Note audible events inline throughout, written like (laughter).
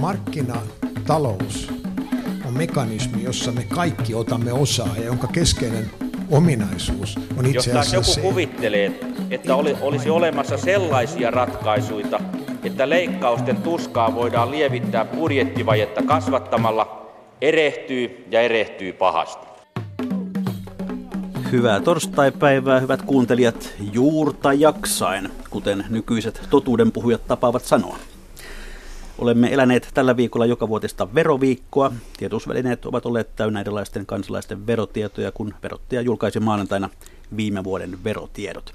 Markkinatalous on mekanismi, jossa me kaikki otamme osaa ja jonka keskeinen ominaisuus on itse Jos asiassa joku se, kuvittelee, että oli, olisi olemassa sellaisia ratkaisuja, että leikkausten tuskaa voidaan lievittää budjettivajetta kasvattamalla, erehtyy ja erehtyy pahasti. Hyvää torstaipäivää, hyvät kuuntelijat, juurta jaksain, kuten nykyiset totuudenpuhujat tapaavat sanoa. Olemme eläneet tällä viikolla joka vuotista veroviikkoa. Tiedotusvälineet ovat olleet täynnä erilaisten kansalaisten verotietoja, kun verottaja julkaisi maanantaina viime vuoden verotiedot.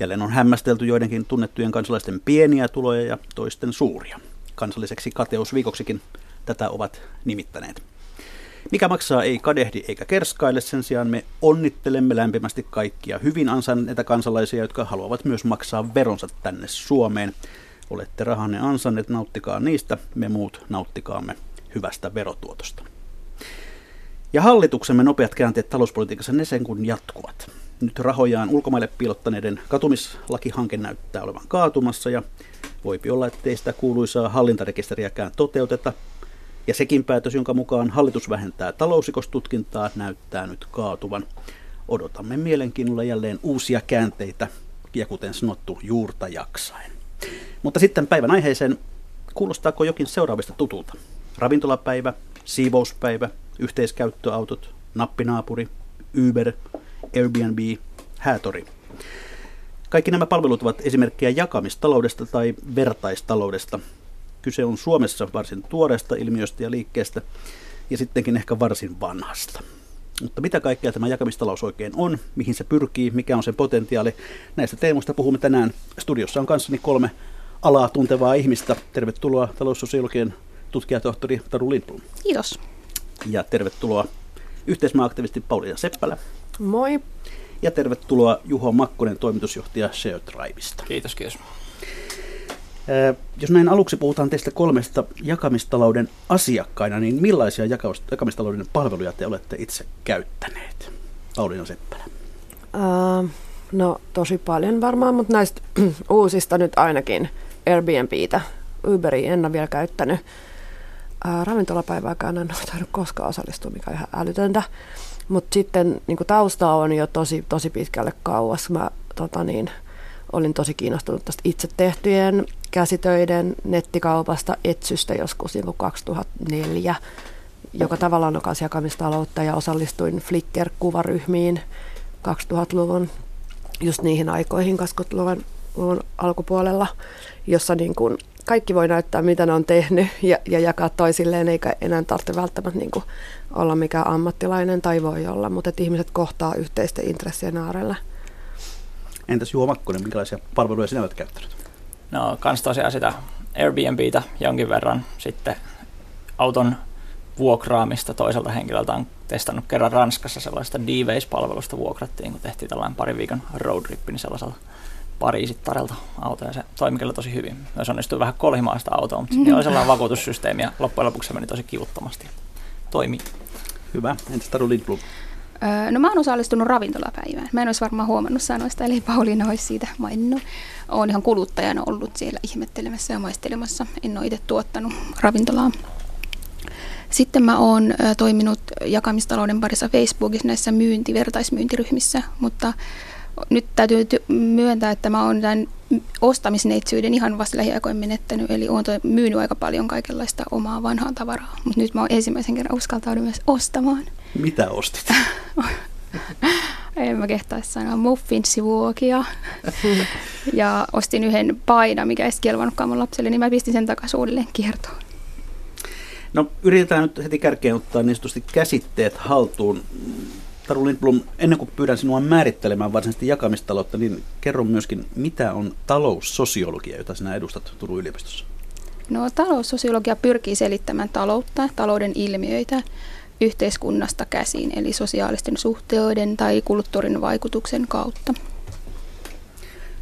Jälleen on hämmästelty joidenkin tunnettujen kansalaisten pieniä tuloja ja toisten suuria. Kansalliseksi kateusviikoksikin tätä ovat nimittäneet. Mikä maksaa ei kadehdi eikä kerskaile, sen sijaan me onnittelemme lämpimästi kaikkia hyvin ansainneita kansalaisia, jotka haluavat myös maksaa veronsa tänne Suomeen. Olette rahanne ansanneet, nauttikaa niistä, me muut nauttikaamme hyvästä verotuotosta. Ja hallituksemme nopeat käänteet talouspolitiikassa ne sen kun jatkuvat. Nyt rahojaan ulkomaille piilottaneiden katumislakihanke näyttää olevan kaatumassa ja voipi olla, ettei sitä kuuluisaa hallintarekisteriäkään toteuteta. Ja sekin päätös, jonka mukaan hallitus vähentää talousrikostutkintaa, näyttää nyt kaatuvan. Odotamme mielenkiinnolla jälleen uusia käänteitä ja kuten sanottu, juurta jaksain. Mutta sitten päivän aiheeseen, kuulostaako jokin seuraavista tutulta? Ravintolapäivä, siivouspäivä, yhteiskäyttöautot, nappinaapuri, Uber, Airbnb, häätori. Kaikki nämä palvelut ovat esimerkkejä jakamistaloudesta tai vertaistaloudesta. Kyse on Suomessa varsin tuoreesta ilmiöstä ja liikkeestä ja sittenkin ehkä varsin vanhasta. Mutta mitä kaikkea tämä jakamistalous oikein on, mihin se pyrkii, mikä on sen potentiaali, näistä teemoista puhumme tänään. Studiossa on kanssani kolme alaa tuntevaa ihmistä. Tervetuloa taloussosiologian tutkijatohtori Taru Lindblom. Kiitos. Ja tervetuloa yhteismaa-aktivisti Pauliina Seppälä. Moi. Ja tervetuloa Juho Makkonen, toimitusjohtaja Share. Kiitos, kiitos. Jos näin aluksi puhutaan teistä kolmesta jakamistalouden asiakkaina, niin millaisia jakamistalouden palveluja te olette itse käyttäneet? Pauliina Seppälä. Uh, no tosi paljon varmaan, mutta näistä (clears throat) uusista nyt ainakin Airbnbtä. Uberia en ole vielä käyttänyt. Uh, ravintolapäivääkään en ole tainnut koskaan osallistua, mikä on ihan älytöntä. Mutta sitten niin tausta on jo tosi, tosi pitkälle kauas. Mä tota niin, olin tosi kiinnostunut tästä itse tehtyjen käsitöiden nettikaupasta Etsystä joskus niin 2004, joka tavallaan on myös jakamistaloutta ja osallistuin Flickr-kuvaryhmiin 2000-luvun just niihin aikoihin 20-luvun luvun alkupuolella, jossa niin kuin kaikki voi näyttää, mitä ne on tehnyt ja, ja jakaa toisilleen, eikä enää tarvitse välttämättä niin kuin olla mikään ammattilainen tai voi olla, mutta että ihmiset kohtaa yhteisten intressien äärellä. Entäs Juho Makkonen, minkälaisia palveluja sinä olet käyttänyt? No kans tosiaan sitä Airbnbtä jonkin verran, sitten auton vuokraamista toiselta henkilöltä on testannut kerran Ranskassa sellaista D-Ways-palvelusta vuokrattiin, kun tehtiin tällainen pari viikon roadtrippi, niin sellaisella Pariisittarelta auto ja se toimi kyllä tosi hyvin. Myös onnistui vähän kolhimaan sitä autoa, mutta mm. oli sellainen vakuutussysteemi ja loppujen lopuksi se meni tosi kivuttomasti. Toimi. Hyvä. Entäs Taru Lindblom? No mä oon osallistunut ravintolapäivään. Mä en olisi varmaan huomannut sanoista, eli Pauliina olisi siitä maininnut. Oon ihan kuluttajana ollut siellä ihmettelemässä ja maistelemassa. En ole itse tuottanut ravintolaa. Sitten mä oon toiminut jakamistalouden parissa Facebookissa näissä myynti, vertaismyyntiryhmissä, mutta nyt täytyy myöntää, että mä oon tämän ostamisneitsyyden ihan vasta lähiaikoin menettänyt, eli oon myynyt aika paljon kaikenlaista omaa vanhaa tavaraa, mutta nyt mä oon ensimmäisen kerran uskaltaudun myös ostamaan. Mitä ostit? (laughs) en mä kehtaisi sanoa muffinsivuokia. ja ostin yhden paidan, mikä ei kelvannutkaan mun lapselle, niin mä pistin sen takaisin uudelleen kiertoon. No yritetään nyt heti kärkeen ottaa niin käsitteet haltuun. Taru Lindblom, ennen kuin pyydän sinua määrittelemään varsinaisesti jakamistaloutta, niin kerro myöskin, mitä on taloussosiologia, jota sinä edustat Turun yliopistossa? No taloussosiologia pyrkii selittämään taloutta, talouden ilmiöitä yhteiskunnasta käsin, eli sosiaalisten suhteiden tai kulttuurin vaikutuksen kautta.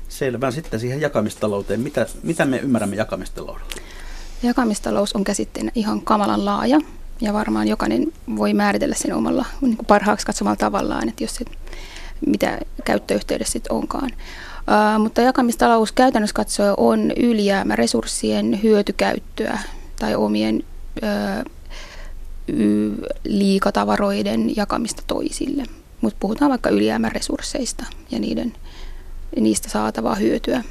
Selvä. Sitten siihen jakamistalouteen. Mitä, mitä me ymmärrämme jakamistaloudella? Jakamistalous on käsitteenä ihan kamalan laaja ja varmaan jokainen voi määritellä sen omalla niin kuin parhaaksi katsomalla tavallaan, että jos se, mitä käyttöyhteydessä sitten onkaan. Uh, mutta jakamistalous käytännössä katsoen on ylijäämä resurssien hyötykäyttöä tai omien ö, liikatavaroiden jakamista toisille. Mutta puhutaan vaikka ylijäämäresursseista ja niiden, niistä saatavaa hyötyä.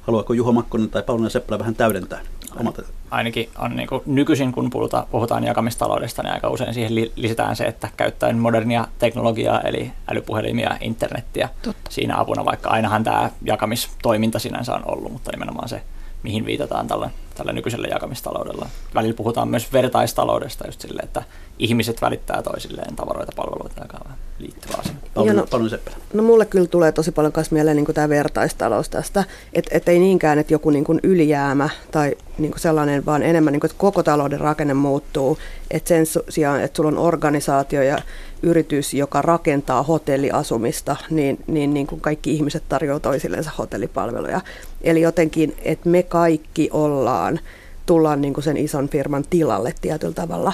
Haluaako Juho Makkonen tai Pauliina Seppälä vähän täydentää omalta? Ainakin on niin kuin nykyisin, kun puhutaan, puhutaan jakamistaloudesta, niin aika usein siihen lisätään se, että käyttäen modernia teknologiaa, eli älypuhelimia, internettiä Totta. siinä apuna, vaikka ainahan tämä jakamistoiminta sinänsä on ollut, mutta nimenomaan se mihin viitataan tällä, tällä nykyisellä jakamistaloudella. Välillä puhutaan myös vertaistaloudesta just sille, että ihmiset välittää toisilleen tavaroita, palveluita, joka on liittyvä asia. Paljon, no, paljon no mulle kyllä tulee tosi paljon myös mieleen niin tämä vertaistalous tästä, että et ei niinkään, että joku niin kuin ylijäämä tai niin kuin sellainen, vaan enemmän, niin kuin, että koko talouden rakenne muuttuu, että sen sijaan, että sulla on organisaatio ja yritys, joka rakentaa hotelliasumista, niin, niin, niin kuin kaikki ihmiset tarjoavat toisillensa hotellipalveluja. Eli jotenkin, että me kaikki ollaan, tullaan niin kuin sen ison firman tilalle tietyllä tavalla.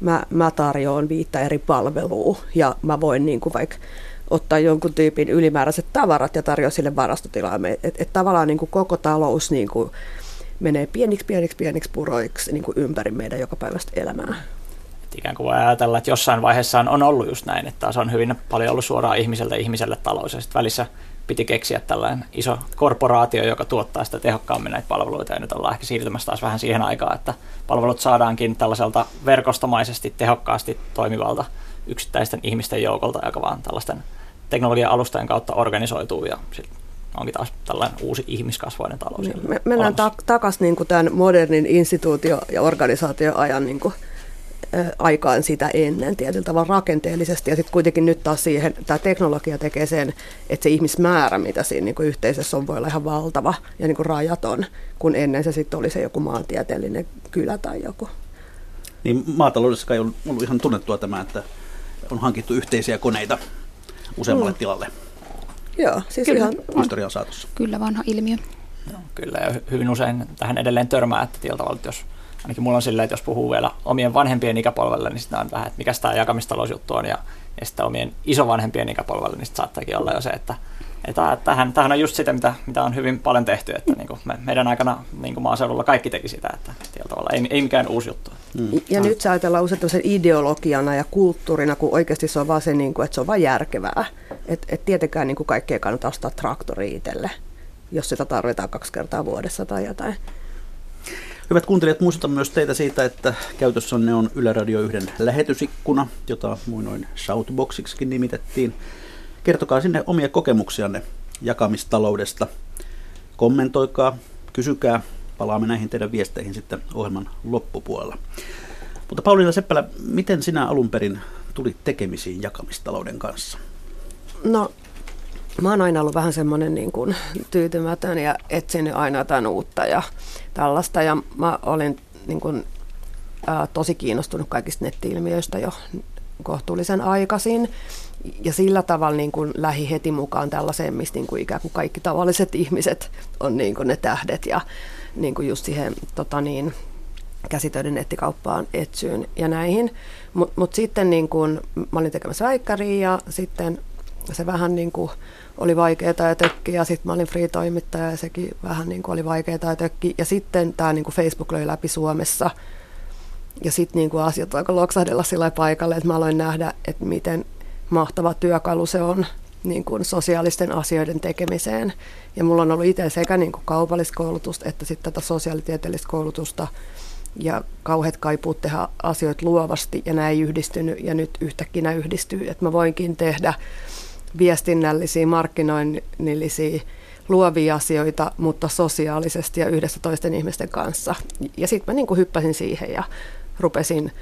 Mä, mä tarjoan viittä eri palvelua ja mä voin niin kuin vaikka ottaa jonkun tyypin ylimääräiset tavarat ja tarjoa sille varastotilaa. Että et tavallaan niin kuin koko talous niin kuin menee pieniksi, pieniksi, pieniksi puroiksi niin kuin ympäri meidän jokapäiväistä elämää. Et ikään kuin voi ajatella, että jossain vaiheessa on ollut just näin, että se on hyvin paljon ollut suoraan ihmiseltä ihmiselle talous ja sitten välissä piti keksiä tällainen iso korporaatio, joka tuottaa sitä tehokkaammin näitä palveluita. Ja nyt ollaan ehkä siirtymässä taas vähän siihen aikaan, että palvelut saadaankin tällaiselta verkostomaisesti tehokkaasti toimivalta yksittäisten ihmisten joukolta, joka vaan tällaisten teknologian alustojen kautta organisoituu ja onkin taas tällainen uusi ihmiskasvoinen talous. Me, mennään ta- takaisin niin tämän modernin instituutio- ja organisaatioajan niin kuin aikaan sitä ennen tietyllä tavalla rakenteellisesti. Ja sitten kuitenkin nyt taas siihen, tämä teknologia tekee sen, että se ihmismäärä, mitä siinä niin kuin yhteisössä on, voi olla ihan valtava ja niin kuin rajaton, kun ennen se sitten oli se joku maantieteellinen kylä tai joku. Niin maataloudessa ei ollut, ollut ihan tunnettua tämä, että on hankittu yhteisiä koneita useammalle mm. tilalle. Joo, siis kyllä. ihan historian saatossa. Kyllä vanha ilmiö. No, kyllä, ja hyvin usein tähän edelleen törmää, että tietyllä tavalla, että jos ainakin mulla on silleen, että jos puhuu vielä omien vanhempien ikäpolvelle, niin sitten on vähän, että mikä tämä jakamistalousjuttu on, ja, ja sitten omien isovanhempien ikäpolvelle, niin sitten saattaakin olla jo se, että että tähän, tähän on just sitä, mitä, mitä on hyvin paljon tehty, että niin kuin me, meidän aikana niin kuin maaseudulla kaikki teki sitä, että tavalla ei, ei mikään uusi juttu. Mm. Ja ah. nyt se ajatellaan usein ideologiana ja kulttuurina, kun oikeasti se on vaan se, niin kuin, että se on vain järkevää. Että et tietenkään niin kuin kaikkea kannata ostaa traktori itselle, jos sitä tarvitaan kaksi kertaa vuodessa tai jotain. Hyvät kuuntelijat, muistutan myös teitä siitä, että käytössänne on Yle Radio 1 lähetysikkuna, jota muinoin Shoutboxiksikin nimitettiin. Kertokaa sinne omia kokemuksianne jakamistaloudesta. Kommentoikaa, kysykää, palaamme näihin teidän viesteihin sitten ohjelman loppupuolella. Mutta Pauliina Seppälä, miten sinä alun perin tulit tekemisiin jakamistalouden kanssa? No, mä oon aina ollut vähän semmoinen niin tyytymätön ja etsinyt aina jotain uutta ja tällaista. Ja mä olin niin kuin, ää, tosi kiinnostunut kaikista netti-ilmiöistä jo kohtuullisen aikaisin. Ja sillä tavalla niin kuin lähi heti mukaan tällaiseen, missä niin kuin ikään kuin kaikki tavalliset ihmiset on niin kuin ne tähdet ja niin kuin just siihen tota niin, käsitöiden nettikauppaan etsyyn ja näihin. Mutta mut sitten niin kun, mä olin tekemässä väikkäriä ja sitten se vähän niin kuin oli vaikeaa ja tökki ja sitten mä olin free-toimittaja ja sekin vähän niin kuin oli vaikeaa ja tökki. Ja sitten tämä niin kuin Facebook löi läpi Suomessa ja sitten niin kuin asiat alkoi loksahdella sillä paikalle, että mä aloin nähdä, että miten mahtava työkalu se on niin kuin sosiaalisten asioiden tekemiseen. Ja mulla on ollut itse sekä niin kuin kaupallista koulutusta että sitten tätä sosiaalitieteellistä koulutusta ja kauheat kaipuut tehdä asioita luovasti ja näin yhdistynyt ja nyt yhtäkkiä yhdistyy, että mä voinkin tehdä viestinnällisiä, markkinoinnillisia, luovia asioita, mutta sosiaalisesti ja yhdessä toisten ihmisten kanssa. Ja sitten mä niin kuin hyppäsin siihen ja rupesin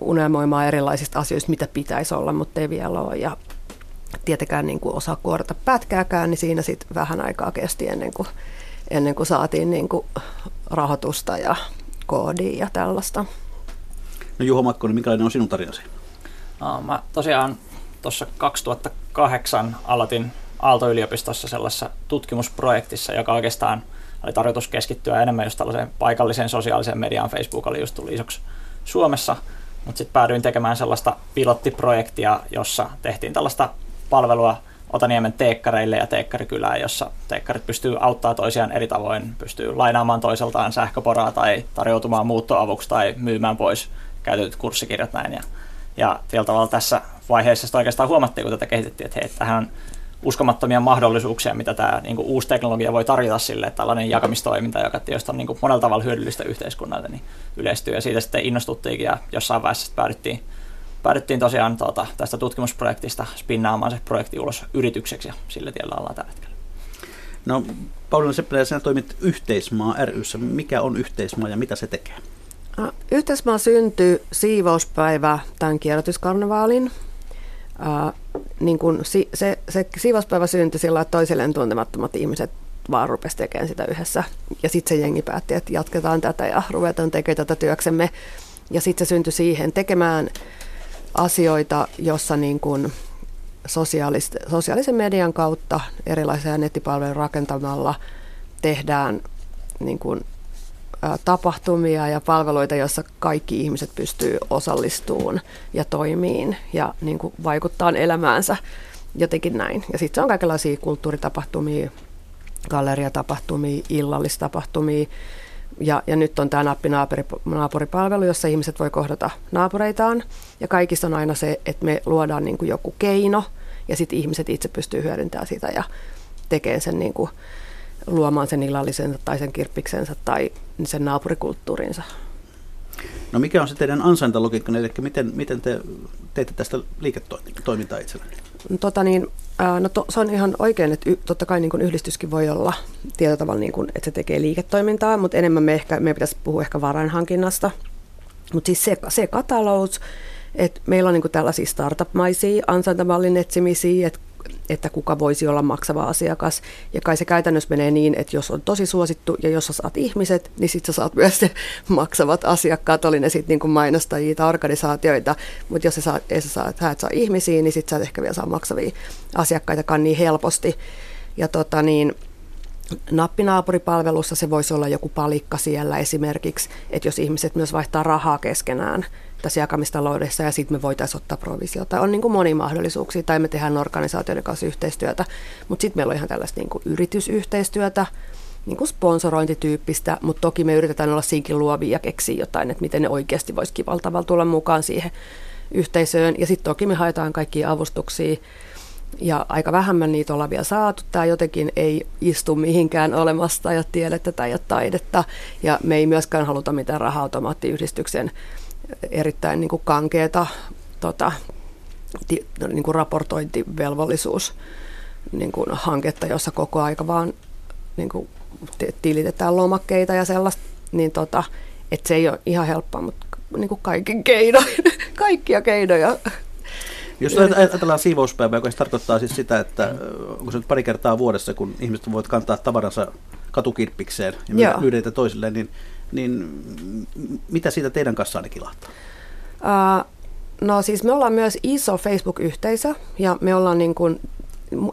unelmoimaan erilaisista asioista, mitä pitäisi olla, mutta ei vielä ole. Ja tietenkään niin kuin osaa kuorata pätkääkään, niin siinä sitten vähän aikaa kesti ennen kuin, ennen kuin saatiin niin kuin rahoitusta ja koodia ja tällaista. No Juho Makkonen, minkälainen on sinun tarinasi? No, mä tosiaan tuossa 2008 aloitin Aalto-yliopistossa sellaisessa tutkimusprojektissa, joka oikeastaan oli tarkoitus keskittyä enemmän just tällaiseen paikalliseen sosiaaliseen mediaan. Facebook oli just tullut isoksi Suomessa, mutta sitten päädyin tekemään sellaista pilottiprojektia, jossa tehtiin tällaista palvelua Otaniemen teekkareille ja teekkarikylään, jossa teekkarit pystyy auttaa toisiaan eri tavoin, pystyy lainaamaan toiseltaan sähköporaa tai tarjoutumaan muuttoavuksi tai myymään pois käytetyt kurssikirjat näin. Ja, ja tavalla tässä vaiheessa sitä oikeastaan huomattiin, kun tätä kehitettiin, että hei, tähän on uskomattomia mahdollisuuksia, mitä tämä niin kuin, uusi teknologia voi tarjota sille, että tällainen jakamistoiminta, joka tietysti on niin kuin, monella tavalla hyödyllistä yhteiskunnalle, niin yleistyy. Ja siitä sitten innostuttiinkin ja jossain vaiheessa päädyttiin, päädyttiin tosiaan tuota, tästä tutkimusprojektista spinnaamaan se projekti ulos yritykseksi ja sillä tiellä ollaan tällä hetkellä. No Pauliina Seppälä, sinä toimit Yhteismaa ryssä. Mikä on Yhteismaa ja mitä se tekee? Yhteismaa syntyy siivouspäivä tämän kierrätyskarnevaalin ää, niin kun si, se, se siivouspäivä syntyi sillä, että toisilleen tuntemattomat ihmiset vaan rupesi tekemään sitä yhdessä. Ja sitten se jengi päätti, että jatketaan tätä ja ruvetaan tekemään tätä työksemme. Ja sitten se syntyi siihen tekemään asioita, jossa niin kun sosiaalisen median kautta erilaisia nettipalveluja rakentamalla tehdään niin kun tapahtumia ja palveluita, joissa kaikki ihmiset pystyy osallistumaan ja toimiin ja niin kuin vaikuttaa elämäänsä jotenkin näin. Ja sitten on kaikenlaisia kulttuuritapahtumia, galleriatapahtumia, illallistapahtumia. Ja, ja nyt on tämä nappinaapuripalvelu, jossa ihmiset voi kohdata naapureitaan. Ja kaikissa on aina se, että me luodaan niin kuin joku keino ja sitten ihmiset itse pystyy hyödyntämään sitä ja tekemään sen niin kuin luomaan sen illallisensa tai sen kirppiksensä tai sen naapurikulttuurinsa. No mikä on se teidän ansaintalogiikka, eli miten, miten te teette tästä liiketoimintaa itsellenne? Tota niin, no to, se on ihan oikein, että y, totta kai niin kuin yhdistyskin voi olla tietyllä tavalla, niin kuin, että se tekee liiketoimintaa, mutta enemmän me ehkä, me pitäisi puhua ehkä varainhankinnasta. Mutta siis se, se katalous, että meillä on niin kuin tällaisia startup-maisia ansaintamallin etsimisiä, että että kuka voisi olla maksava asiakas. Ja kai se käytännössä menee niin, että jos on tosi suosittu ja jos sä saat ihmiset, niin sitten sä saat (laughs) myös ne maksavat asiakkaat, oli ne sitten niin mainostajia tai organisaatioita. Mutta jos sä saat, sä saat, sä et saa ihmisiä, niin sitten sä et ehkä vielä saa maksavia asiakkaitakaan niin helposti. Ja tota niin, nappinaapuripalvelussa se voisi olla joku palikka siellä esimerkiksi, että jos ihmiset myös vaihtaa rahaa keskenään, tässä jakamistaloudessa ja sitten me voitaisiin ottaa provisiota. On niin kuin moni mahdollisuuksia tai me tehdään organisaatioiden kanssa yhteistyötä, mutta sitten meillä on ihan tällaista niin kuin yritysyhteistyötä, niin kuin sponsorointityyppistä, mutta toki me yritetään olla siinkin luovia ja keksiä jotain, että miten ne oikeasti voisi kivalla tavalla tulla mukaan siihen yhteisöön. Ja sitten toki me haetaan kaikkia avustuksia ja aika vähemmän niitä ollaan vielä saatu. Tämä jotenkin ei istu mihinkään olemasta ja tiedettä tai taidetta. Ja me ei myöskään haluta mitään raha-automaattiyhdistyksen erittäin niin kuin tota, ti, niin kuin raportointivelvollisuus niin kuin hanketta, jossa koko aika vaan niin kuin tilitetään lomakkeita ja sellaista, niin tota, että se ei ole ihan helppoa, mutta niin kuin kaiken keinoin, (laughs) kaikkia keinoja. Jos ajatellaan siivouspäivää, joka tarkoittaa siis sitä, että onko se nyt pari kertaa vuodessa, kun ihmiset voivat kantaa tavaransa katukirppikseen ja myydä toisilleen, niin niin mitä siitä teidän kanssanne kilahtaa? Uh, no siis me ollaan myös iso Facebook-yhteisö ja me ollaan niin kuin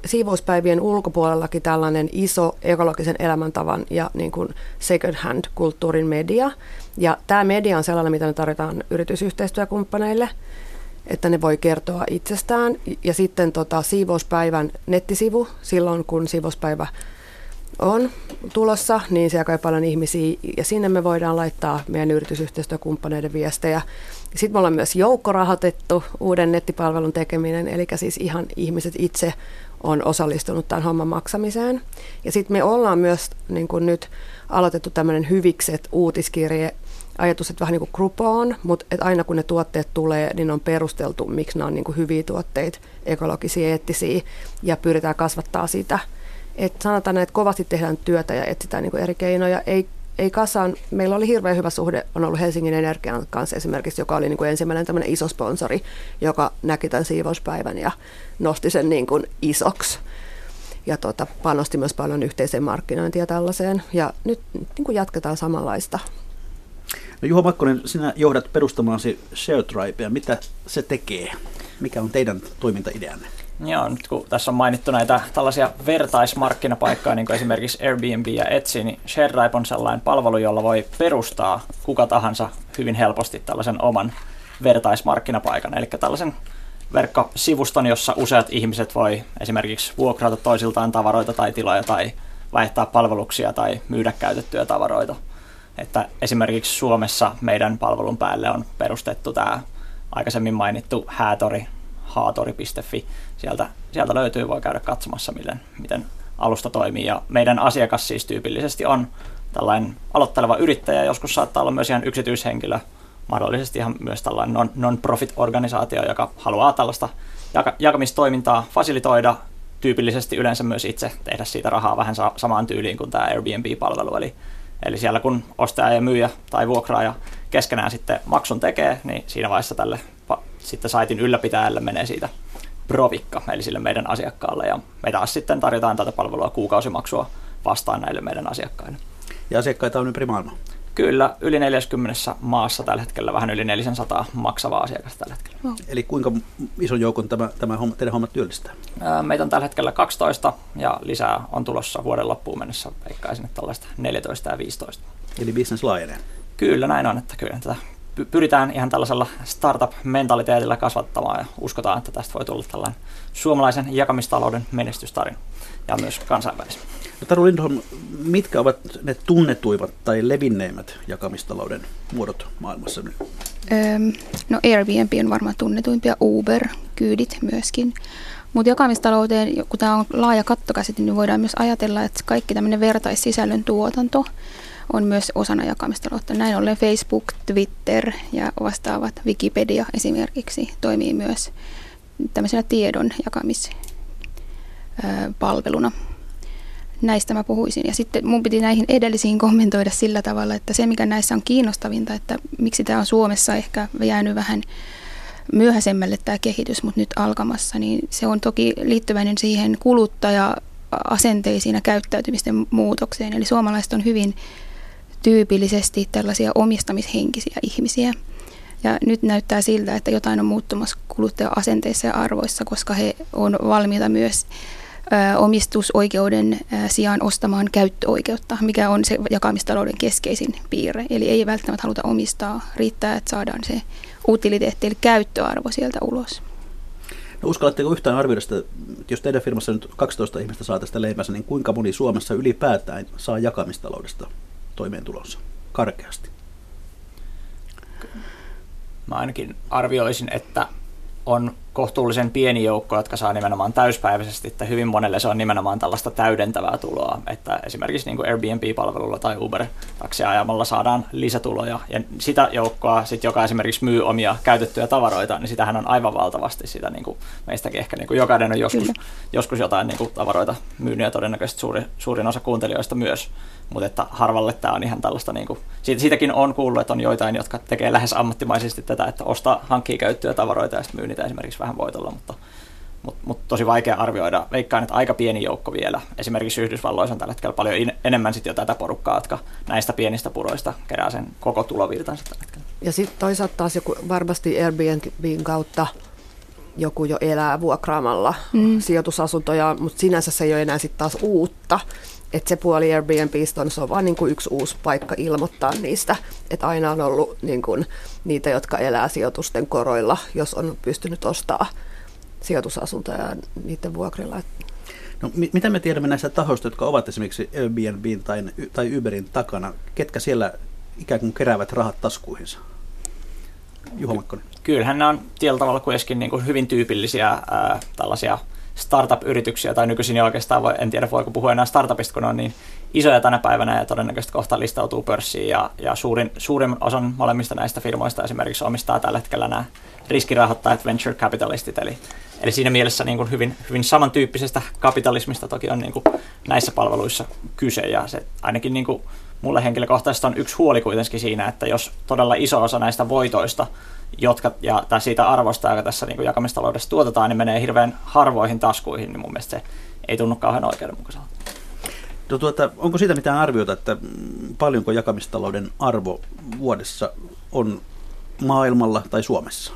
siivouspäivien ulkopuolellakin tällainen iso ekologisen elämäntavan ja niin kuin second hand kulttuurin media. Ja tämä media on sellainen, mitä me tarjotaan yritysyhteistyökumppaneille, että ne voi kertoa itsestään. Ja sitten tota, siivouspäivän nettisivu, silloin kun siivouspäivä on tulossa, niin siellä kai paljon ihmisiä ja sinne me voidaan laittaa meidän yritysyhteistyökumppaneiden viestejä. Sitten me ollaan myös joukkorahoitettu uuden nettipalvelun tekeminen, eli siis ihan ihmiset itse on osallistunut tämän homman maksamiseen. Ja sitten me ollaan myös niin kuin nyt aloitettu tämmöinen hyvikset uutiskirje, ajatus, että vähän niin kuin Groupon, mutta että aina kun ne tuotteet tulee, niin on perusteltu, miksi ne on niin kuin hyviä tuotteita, ekologisia, eettisiä, ja pyritään kasvattaa sitä – että sanotaan, että kovasti tehdään työtä ja etsitään niin eri keinoja. Ei, ei kasaan, meillä oli hirveän hyvä suhde, on ollut Helsingin Energian kanssa esimerkiksi, joka oli niin kuin ensimmäinen tämmöinen iso sponsori, joka näki tämän siivouspäivän ja nosti sen niin kuin isoksi. Ja tota, panosti myös paljon yhteiseen markkinointiin ja tällaiseen. Ja nyt niin kuin jatketaan samanlaista. No Juha Makkonen, sinä johdat perustamaasi ShareTribea. Mitä se tekee? Mikä on teidän toimintaideanne? Joo, nyt kun tässä on mainittu näitä tällaisia vertaismarkkinapaikkoja, niin kuin esimerkiksi Airbnb ja Etsy, niin ShareDrive on sellainen palvelu, jolla voi perustaa kuka tahansa hyvin helposti tällaisen oman vertaismarkkinapaikan. Eli tällaisen verkkosivuston, jossa useat ihmiset voi esimerkiksi vuokrata toisiltaan tavaroita tai tiloja tai vaihtaa palveluksia tai myydä käytettyjä tavaroita. Että esimerkiksi Suomessa meidän palvelun päälle on perustettu tämä aikaisemmin mainittu häätori, haatori.fi. Sieltä, sieltä löytyy, voi käydä katsomassa, miten, miten alusta toimii. Ja meidän asiakas siis tyypillisesti on tällainen aloitteleva yrittäjä, joskus saattaa olla myös ihan yksityishenkilö, mahdollisesti ihan myös tällainen non-profit-organisaatio, joka haluaa tällaista jakamistoimintaa fasilitoida, tyypillisesti yleensä myös itse tehdä siitä rahaa vähän samaan tyyliin kuin tämä Airbnb-palvelu. Eli, eli siellä kun ostaja ja myyjä tai vuokraaja keskenään sitten maksun tekee, niin siinä vaiheessa tälle sitten saitin ylläpitäjälle menee siitä provikka, eli sille meidän asiakkaalle. Ja me taas sitten tarjotaan tätä palvelua kuukausimaksua vastaan näille meidän asiakkaille. Ja asiakkaita on ympäri maailmaa? Kyllä, yli 40 maassa tällä hetkellä, vähän yli 400 maksavaa asiakasta tällä hetkellä. Wow. Eli kuinka ison joukon tämä, tämä homma, teidän homma työllistää? Meitä on tällä hetkellä 12 ja lisää on tulossa vuoden loppuun mennessä, veikkaisin, että tällaista 14 ja 15. Eli business laajenee? Kyllä, näin on, että kyllä tätä pyritään ihan tällaisella startup-mentaliteetillä kasvattamaan ja uskotaan, että tästä voi tulla tällainen suomalaisen jakamistalouden menestystarina ja myös kansainvälisen. No, Taru Lindholm, mitkä ovat ne tunnetuimmat tai levinneimmät jakamistalouden muodot maailmassa nyt? Öm, no Airbnb on varmaan tunnetuimpia, Uber, kyydit myöskin. Mutta jakamistalouteen, kun tämä on laaja kattokäsite, niin voidaan myös ajatella, että kaikki tämmöinen vertaissisällön tuotanto on myös osana jakamistaloutta. Näin ollen Facebook, Twitter ja vastaavat Wikipedia esimerkiksi toimii myös tämmöisenä tiedon jakamispalveluna näistä mä puhuisin. Ja sitten mun piti näihin edellisiin kommentoida sillä tavalla, että se mikä näissä on kiinnostavinta, että miksi tämä on Suomessa ehkä jäänyt vähän myöhäisemmälle tämä kehitys, mutta nyt alkamassa, niin se on toki liittyväinen siihen kuluttaja-asenteisiin ja käyttäytymisten muutokseen. Eli suomalaiset on hyvin tyypillisesti tällaisia omistamishenkisiä ihmisiä. Ja nyt näyttää siltä, että jotain on muuttumassa kuluttaja-asenteissa ja arvoissa, koska he on valmiita myös omistusoikeuden sijaan ostamaan käyttöoikeutta, mikä on se jakamistalouden keskeisin piirre. Eli ei välttämättä haluta omistaa, riittää, että saadaan se utiliteetti eli käyttöarvo sieltä ulos. No uskallatteko yhtään arvioida sitä, että jos teidän firmassa nyt 12 ihmistä saa tästä leipänsä, niin kuinka moni Suomessa ylipäätään saa jakamistaloudesta toimeentulonsa karkeasti? Mä ainakin arvioisin, että on kohtuullisen pieni joukko, jotka saa nimenomaan täyspäiväisesti, että hyvin monelle se on nimenomaan tällaista täydentävää tuloa, että esimerkiksi niin kuin Airbnb-palvelulla tai Uber-taksia ajamalla saadaan lisätuloja, ja sitä joukkoa, sit, joka esimerkiksi myy omia käytettyjä tavaroita, niin sitähän on aivan valtavasti sitä, niin kuin meistäkin ehkä niin kuin jokainen on joskus, joskus jotain niin kuin tavaroita myynyt, ja todennäköisesti suuri, suurin osa kuuntelijoista myös, mutta että harvalle tämä on ihan tällaista, niin kuin, siitä, siitäkin on kuullut, että on joitain, jotka tekee lähes ammattimaisesti tätä, että ostaa, hankkii käyttöä tavaroita ja sitten myy niitä esimerkiksi vähän voitolla, mutta, mutta, mutta tosi vaikea arvioida. Veikkaan, että aika pieni joukko vielä. Esimerkiksi Yhdysvalloissa on tällä hetkellä paljon in, enemmän sit jo tätä porukkaa, jotka näistä pienistä puroista kerää sen koko tulovirtansa tällä hetkellä. Ja sitten toisaalta taas joku varmasti Airbnbin kautta joku jo elää vuokraamalla mm. sijoitusasuntoja, mutta sinänsä se ei ole enää sitten taas uutta. Että se puoli Airbnbistä on, se on vain niin kuin yksi uusi paikka ilmoittaa niistä. Että aina on ollut niin kuin niitä, jotka elää sijoitusten koroilla, jos on pystynyt ostamaan sijoitusasuntoja niiden vuokrilla. No, mitä me tiedämme näistä tahoista, jotka ovat esimerkiksi Airbnbin tai, tai Uberin takana? Ketkä siellä ikään kuin keräävät rahat taskuihinsa? Juha Makkonen. Kyllähän nämä on tietyllä tavalla kuitenkin niin kuin hyvin tyypillisiä ää, tällaisia startup-yrityksiä, tai nykyisin jo oikeastaan, voi, en tiedä voiko puhua enää startupista, kun ne on niin isoja tänä päivänä ja todennäköisesti kohta listautuu pörssiin, ja, ja suurin, suurin osan molemmista näistä firmoista esimerkiksi omistaa tällä hetkellä nämä riskirahoittajat, venture capitalistit, eli, eli siinä mielessä niin kuin hyvin, hyvin samantyyppisestä kapitalismista toki on niin kuin näissä palveluissa kyse, ja se ainakin niin kuin mulle henkilökohtaisesti on yksi huoli kuitenkin siinä, että jos todella iso osa näistä voitoista jotka, ja, tai siitä arvosta, joka tässä niin jakamistaloudessa tuotetaan, niin menee hirveän harvoihin taskuihin, niin mun mielestä se ei tunnu kauhean oikeudenmukaiselta. No tuota, onko siitä mitään arviota, että paljonko jakamistalouden arvo vuodessa on maailmalla tai Suomessa?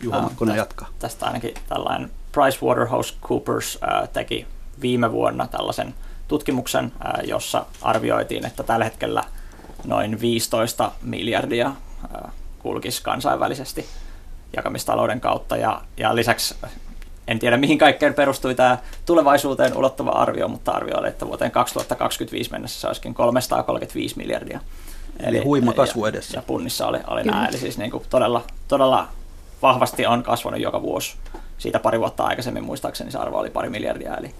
Juha äh, Makkonen jatkaa. Tästä ainakin tällainen PricewaterhouseCoopers äh, teki viime vuonna tällaisen tutkimuksen, äh, jossa arvioitiin, että tällä hetkellä noin 15 miljardia äh, kulkisi kansainvälisesti jakamistalouden kautta. Ja, ja lisäksi en tiedä mihin kaikkeen perustui tämä tulevaisuuteen ulottuva arvio, mutta arvio oli, että vuoteen 2025 mennessä se olisikin 335 miljardia. Eli, Eli huima kasvu edessä. Ja, ja punnissa oli, oli nämä, eli siis niin kuin todella, todella vahvasti on kasvanut joka vuosi. Siitä pari vuotta aikaisemmin muistaakseni se arvo oli pari miljardia, eli,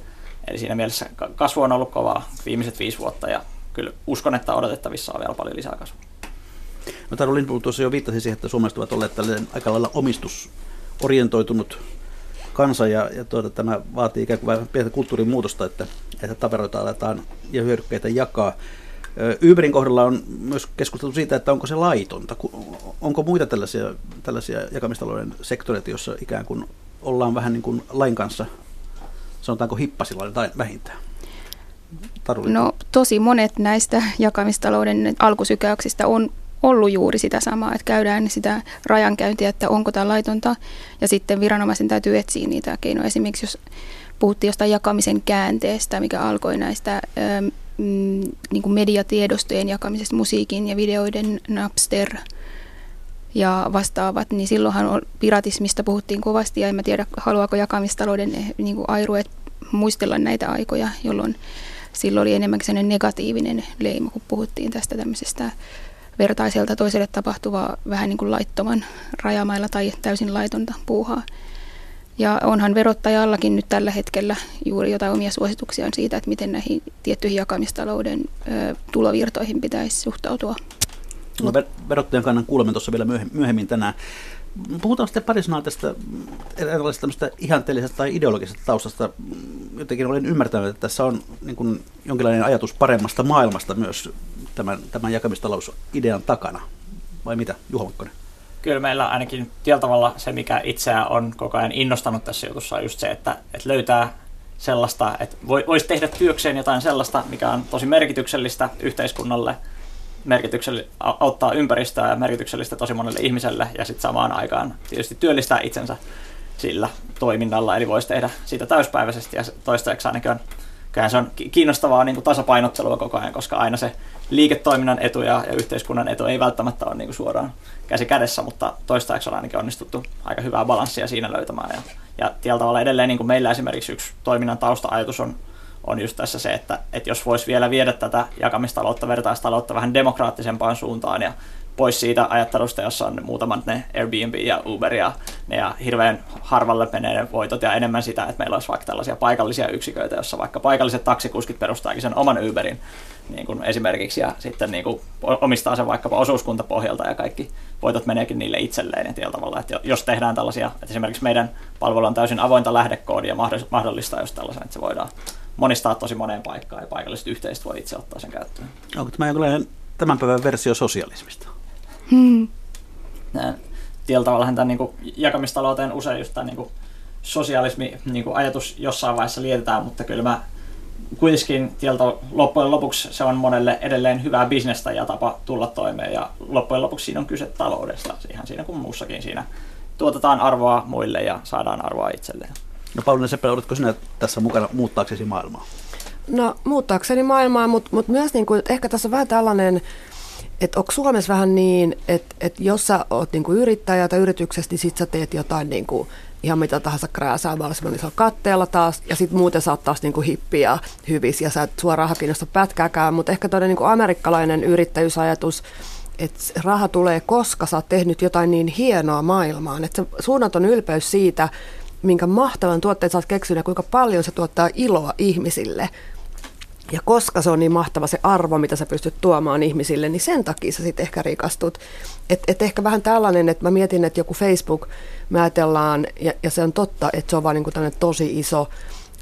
eli siinä mielessä kasvu on ollut kovaa viimeiset viisi vuotta ja kyllä uskon, että odotettavissa on vielä paljon lisää kasvua. No Taru Lindblom tuossa jo viittasi siihen, että suomalaiset ovat olleet tällainen aika lailla omistusorientoitunut kansa ja, ja tuota, tämä vaatii ikään kuin pientä kulttuurin muutosta, että, että taveroita aletaan ja hyödykkeitä jakaa. Uberin kohdalla on myös keskusteltu siitä, että onko se laitonta. Onko muita tällaisia, tällaisia jakamistalouden sektoreita, joissa ikään kuin ollaan vähän niin kuin lain kanssa, sanotaanko hippasilla tai vähintään? Taruli. No tosi monet näistä jakamistalouden alkusykäyksistä on ollut juuri sitä samaa, että käydään sitä rajankäyntiä, että onko tämä laitonta, ja sitten viranomaisen täytyy etsiä niitä keinoja. Esimerkiksi jos puhuttiin jostain jakamisen käänteestä, mikä alkoi näistä mm, niin kuin mediatiedostojen jakamisesta, musiikin ja videoiden Napster ja vastaavat, niin silloinhan piratismista puhuttiin kovasti, ja en mä tiedä, haluaako jakamistalouden eh, niin kuin airuet muistella näitä aikoja, jolloin silloin oli enemmänkin sellainen negatiivinen leima, kun puhuttiin tästä tämmöisestä vertaiselta toiselle tapahtuvaa vähän niin kuin laittoman rajamailla tai täysin laitonta puuhaa. Ja onhan verottajallakin nyt tällä hetkellä juuri jotain omia suosituksia siitä, että miten näihin tiettyihin jakamistalouden ö, tulovirtoihin pitäisi suhtautua. No, verottajan kannan kuulemme tuossa vielä myöhemmin tänään. Puhutaan sitten pari sanaa tästä erilaisesta ihanteellisesta tai ideologisesta taustasta. Jotenkin olen ymmärtänyt, että tässä on niin kuin jonkinlainen ajatus paremmasta maailmasta myös tämän, tämän jakamistalousidean takana. Vai mitä, Juha Makkonen? Kyllä meillä ainakin tietyllä tavalla se, mikä itseään on koko ajan innostanut tässä jutussa, on just se, että, että löytää sellaista, että voisi tehdä työkseen jotain sellaista, mikä on tosi merkityksellistä yhteiskunnalle – merkityksellistä, auttaa ympäristöä ja merkityksellistä tosi monelle ihmiselle ja sitten samaan aikaan tietysti työllistää itsensä sillä toiminnalla, eli voisi tehdä siitä täyspäiväisesti ja toistaiseksi ainakin on, se on kiinnostavaa niin kuin tasapainottelua koko ajan, koska aina se liiketoiminnan etu ja, ja yhteiskunnan etu ei välttämättä ole niin kuin suoraan käsi kädessä, mutta toistaiseksi on ainakin onnistuttu aika hyvää balanssia siinä löytämään. Ja, ja tällä tavalla edelleen niin kuin meillä esimerkiksi yksi toiminnan tausta-ajatus on on just tässä se, että, että jos voisi vielä viedä tätä jakamistaloutta, vertaistaloutta vähän demokraattisempaan suuntaan ja pois siitä ajattelusta, jossa on muutamat ne Airbnb ja Uber ja ne ja hirveän harvalle menee ne voitot ja enemmän sitä, että meillä olisi vaikka tällaisia paikallisia yksiköitä, jossa vaikka paikalliset taksikuskit perustaakin sen oman Uberin niin kuin esimerkiksi ja sitten niin kuin omistaa sen vaikkapa osuuskuntapohjalta ja kaikki voitot meneekin niille itselleen ja tavalla, että jos tehdään tällaisia, että esimerkiksi meidän palvelu on täysin avointa lähdekoodia mahdollista just tällaisen, että se voidaan monistaa tosi moneen paikkaan ja paikalliset yhteisöt voi itse ottaa sen käyttöön. Onko tämä jonkinlainen tämän päivän versio sosialismista? Hmm. Tietyllä tavalla tämän niin kuin, jakamistalouteen usein just tämä niin kuin, sosialismi niin kuin, ajatus jossain vaiheessa lietetään, mutta kyllä mä kuitenkin tieltä loppujen lopuksi se on monelle edelleen hyvää bisnestä ja tapa tulla toimeen ja loppujen lopuksi siinä on kyse taloudesta, ihan siinä kuin muussakin siinä tuotetaan arvoa muille ja saadaan arvoa itselleen. No Pauliina Seppälä, oletko sinä tässä mukana muuttaaksesi maailmaa? No muuttaakseni maailmaa, mutta, mutta myös niin kuin, että ehkä tässä on vähän tällainen, että onko Suomessa vähän niin, että, että jos sä oot niin kuin yrittäjä tai yrityksestä, niin sit sä teet jotain niin kuin, ihan mitä tahansa krääsää mahdollisimman isolla katteella taas, ja sitten muuten oot taas niin kuin hippi ja hyvis, ja sä et suoraan kiinnosta pätkääkään, mutta ehkä todella niin kuin amerikkalainen yrittäjyysajatus, että raha tulee, koska sä oot tehnyt jotain niin hienoa maailmaan, että suunnaton ylpeys siitä, minkä mahtavan tuotteen sä oot keksinyt ja kuinka paljon se tuottaa iloa ihmisille. Ja koska se on niin mahtava se arvo, mitä sä pystyt tuomaan ihmisille, niin sen takia sä sitten ehkä rikastut. Et, et ehkä vähän tällainen, että mä mietin, että joku Facebook, me ajatellaan, ja, ja se on totta, että se on vaan niin kuin tosi iso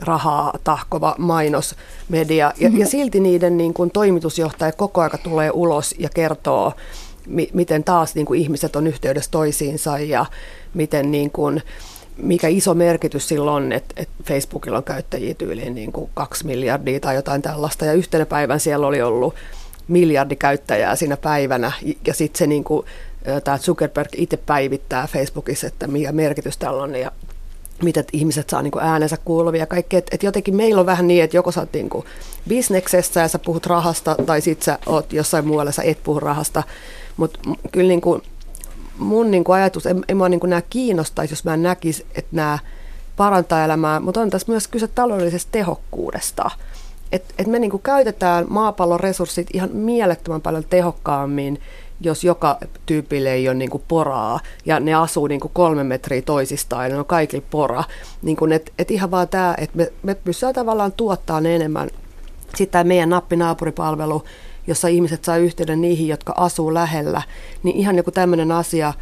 rahaa tahkova mainosmedia. Ja, ja silti niiden niin kuin toimitusjohtaja koko aika tulee ulos ja kertoo, mi, miten taas niin kuin ihmiset on yhteydessä toisiinsa ja miten niin kuin, mikä iso merkitys silloin on, että, että Facebookilla on käyttäjiä tyyliin niin kuin kaksi miljardia tai jotain tällaista. Ja yhtenä päivän siellä oli ollut miljardi käyttäjää siinä päivänä. Ja sitten se niin kuin, tämä Zuckerberg itse päivittää Facebookissa, että mikä merkitys tällä on. Ja miten ihmiset saa niin kuin äänensä kuuluvia ja kaikki. Et, et jotenkin meillä on vähän niin, että joko sä oot niin kuin bisneksessä ja sä puhut rahasta, tai sit sä oot jossain muualla, sä et puhu rahasta. Mutta kyllä niin kuin mun niin kuin ajatus, en, en mua niin kuin nämä kiinnostaisi, jos mä näkisi, että nämä parantaa elämää, mutta on tässä myös kyse taloudellisesta tehokkuudesta. Että et me niin kuin käytetään maapallon resurssit ihan mielettömän paljon tehokkaammin, jos joka tyypille ei ole niin kuin poraa ja ne asuu niin kuin kolme metriä toisistaan ja ne on kaikilla pora. Niin kuin, et, et ihan vaan tämä, että me, me pystytään tavallaan tuottaa enemmän. Sitten tämä meidän nappinaapuripalvelu, jossa ihmiset saa yhteyden niihin, jotka asuu lähellä, niin ihan joku tämmöinen asia,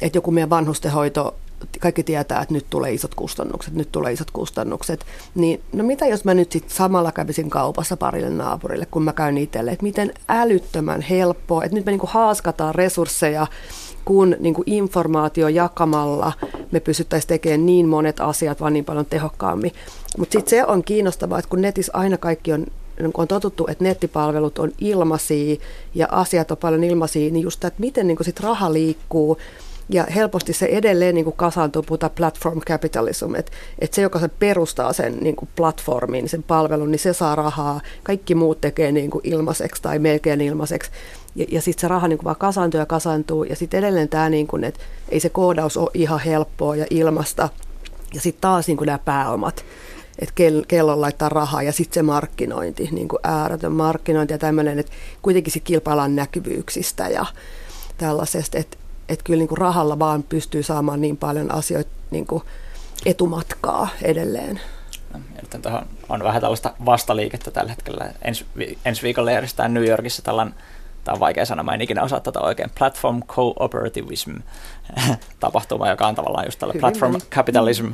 että joku meidän vanhustenhoito kaikki tietää, että nyt tulee isot kustannukset, nyt tulee isot kustannukset. Niin no mitä jos mä nyt sitten samalla kävisin kaupassa parille naapurille, kun mä käyn itselle, että miten älyttömän helppoa, että nyt me niinku haaskataan resursseja, kun niinku informaatio jakamalla me pystyttäisiin tekemään niin monet asiat vaan niin paljon tehokkaammin. Mutta sitten se on kiinnostavaa, että kun netissä aina kaikki on niin kun on totuttu, että nettipalvelut on ilmaisia ja asiat on paljon ilmaisia, niin just tämä, että miten niin sit raha liikkuu, ja helposti se edelleen niin kuin kasaantuu, puhutaan platform capitalism, että, että se, joka se perustaa sen niin kuin platformin, sen palvelun, niin se saa rahaa. Kaikki muut tekee niin kuin ilmaiseksi tai melkein ilmaiseksi. Ja, ja sitten se raha niin kuin vaan kasaantuu ja kasaantuu. Ja sitten edelleen tämä, niin kuin, että ei se koodaus ole ihan helppoa ja ilmasta. Ja sitten taas niin kuin nämä pääomat että kello laittaa rahaa ja sitten se markkinointi, niin kuin ääretön markkinointi ja tämmöinen, että kuitenkin se kilpaillaan näkyvyyksistä ja tällaisesta, että että kyllä niin kuin rahalla vaan pystyy saamaan niin paljon asioita niin kuin etumatkaa edelleen. No, tuohon on vähän tällaista vastaliikettä tällä hetkellä. Ensi, ensi viikolla järjestetään New Yorkissa tällainen, tämä on vaikea sana, mä en ikinä osaa tätä oikein, Platform Cooperativism (laughs) tapahtuma, joka on tavallaan just tällä Hyvin platform meni. capitalism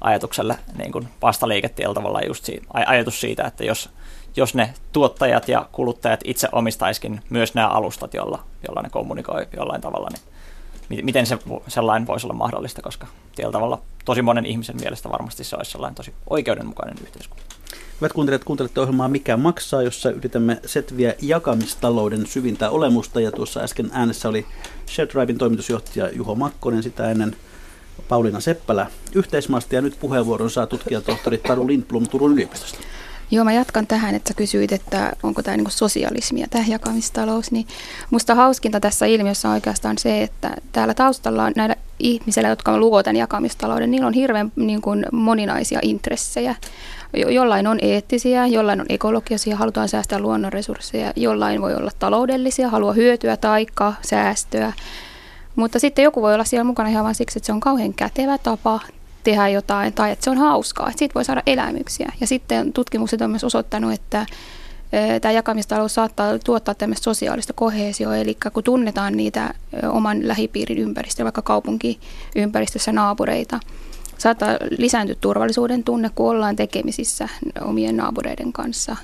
ajatukselle niin kuin vastaliikettä tavallaan just siitä, ajatus siitä, että jos, jos ne tuottajat ja kuluttajat itse omistaiskin myös nämä alustat, jolla, jolla ne kommunikoi jollain tavalla, niin miten se, sellainen voisi olla mahdollista, koska tietyllä tavalla tosi monen ihmisen mielestä varmasti se olisi sellainen tosi oikeudenmukainen yhteiskunta. Hyvät kuuntelijat, kuuntelette ohjelmaa Mikä maksaa, jossa yritämme setviä jakamistalouden syvintä olemusta. Ja tuossa äsken äänessä oli ShareDrivein toimitusjohtaja Juho Makkonen, sitä ennen Pauliina Seppälä yhteismaasta. Ja nyt puheenvuoron saa tutkijatohtori Taru Lindblom Turun yliopistosta. Joo, mä jatkan tähän, että sä kysyit, että onko tämä niinku sosialismia, tämä jakamistalous. Niin musta hauskinta tässä ilmiössä on oikeastaan se, että täällä taustalla on näillä ihmisillä, jotka luovat tämän jakamistalouden, niillä on hirveän niin kuin moninaisia intressejä. Jollain on eettisiä, jollain on ekologisia, halutaan säästää luonnonresursseja, jollain voi olla taloudellisia, haluaa hyötyä taikka säästöä. Mutta sitten joku voi olla siellä mukana ihan vain siksi, että se on kauhean kätevä tapa tehdä jotain tai että se on hauskaa, että siitä voi saada elämyksiä. Ja sitten tutkimukset on myös osoittanut, että tämä jakamistalous saattaa tuottaa tämmöistä sosiaalista kohesioa, eli kun tunnetaan niitä oman lähipiirin ympäristöä, vaikka kaupunkiympäristössä naapureita, saattaa lisääntyä turvallisuuden tunne, kun ollaan tekemisissä omien naapureiden kanssa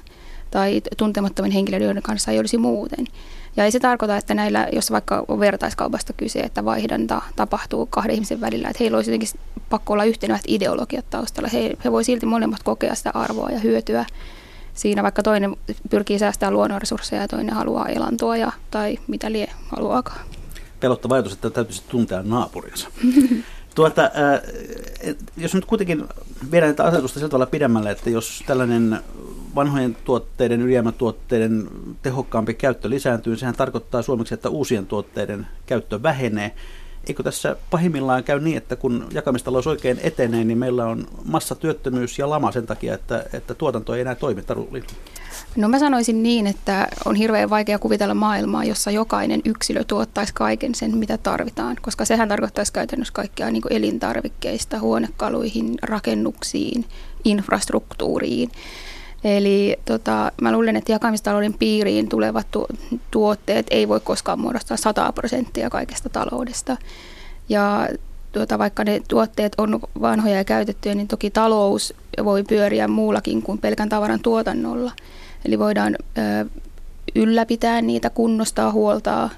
tai tuntemattomien henkilöiden kanssa ei olisi muuten. Ja ei se tarkoita, että näillä, jos vaikka on vertaiskaupasta kyse, että vaihdanta tapahtuu kahden ihmisen välillä, että heillä olisi jotenkin pakko olla yhtenäiset ideologiat taustalla. He, he voi silti molemmat kokea sitä arvoa ja hyötyä siinä, vaikka toinen pyrkii säästämään luonnonresursseja ja toinen haluaa elantoa ja, tai mitä lie haluaakaan. Pelottava ajatus, että täytyisi tuntea naapurinsa. (laughs) Tuota, äh, jos nyt kuitenkin viedään tätä asetusta sillä tavalla pidemmälle, että jos tällainen vanhojen tuotteiden, ylijäämätuotteiden tehokkaampi käyttö lisääntyy, sehän tarkoittaa suomeksi, että uusien tuotteiden käyttö vähenee. Eikö tässä pahimmillaan käy niin, että kun jakamistalous oikein etenee, niin meillä on massatyöttömyys ja lama sen takia, että, että tuotanto ei enää toimi? Taruli. No mä sanoisin niin, että on hirveän vaikea kuvitella maailmaa, jossa jokainen yksilö tuottaisi kaiken sen, mitä tarvitaan, koska sehän tarkoittaisi käytännössä kaikkea niin elintarvikkeista, huonekaluihin, rakennuksiin, infrastruktuuriin. Eli tota, mä luulen, että jakamistalouden piiriin tulevat tu- tuotteet ei voi koskaan muodostaa 100 prosenttia kaikesta taloudesta. Ja tuota, vaikka ne tuotteet on vanhoja ja käytettyjä, niin toki talous voi pyöriä muullakin kuin pelkän tavaran tuotannolla. Eli voidaan ö, ylläpitää niitä, kunnostaa, huoltaa,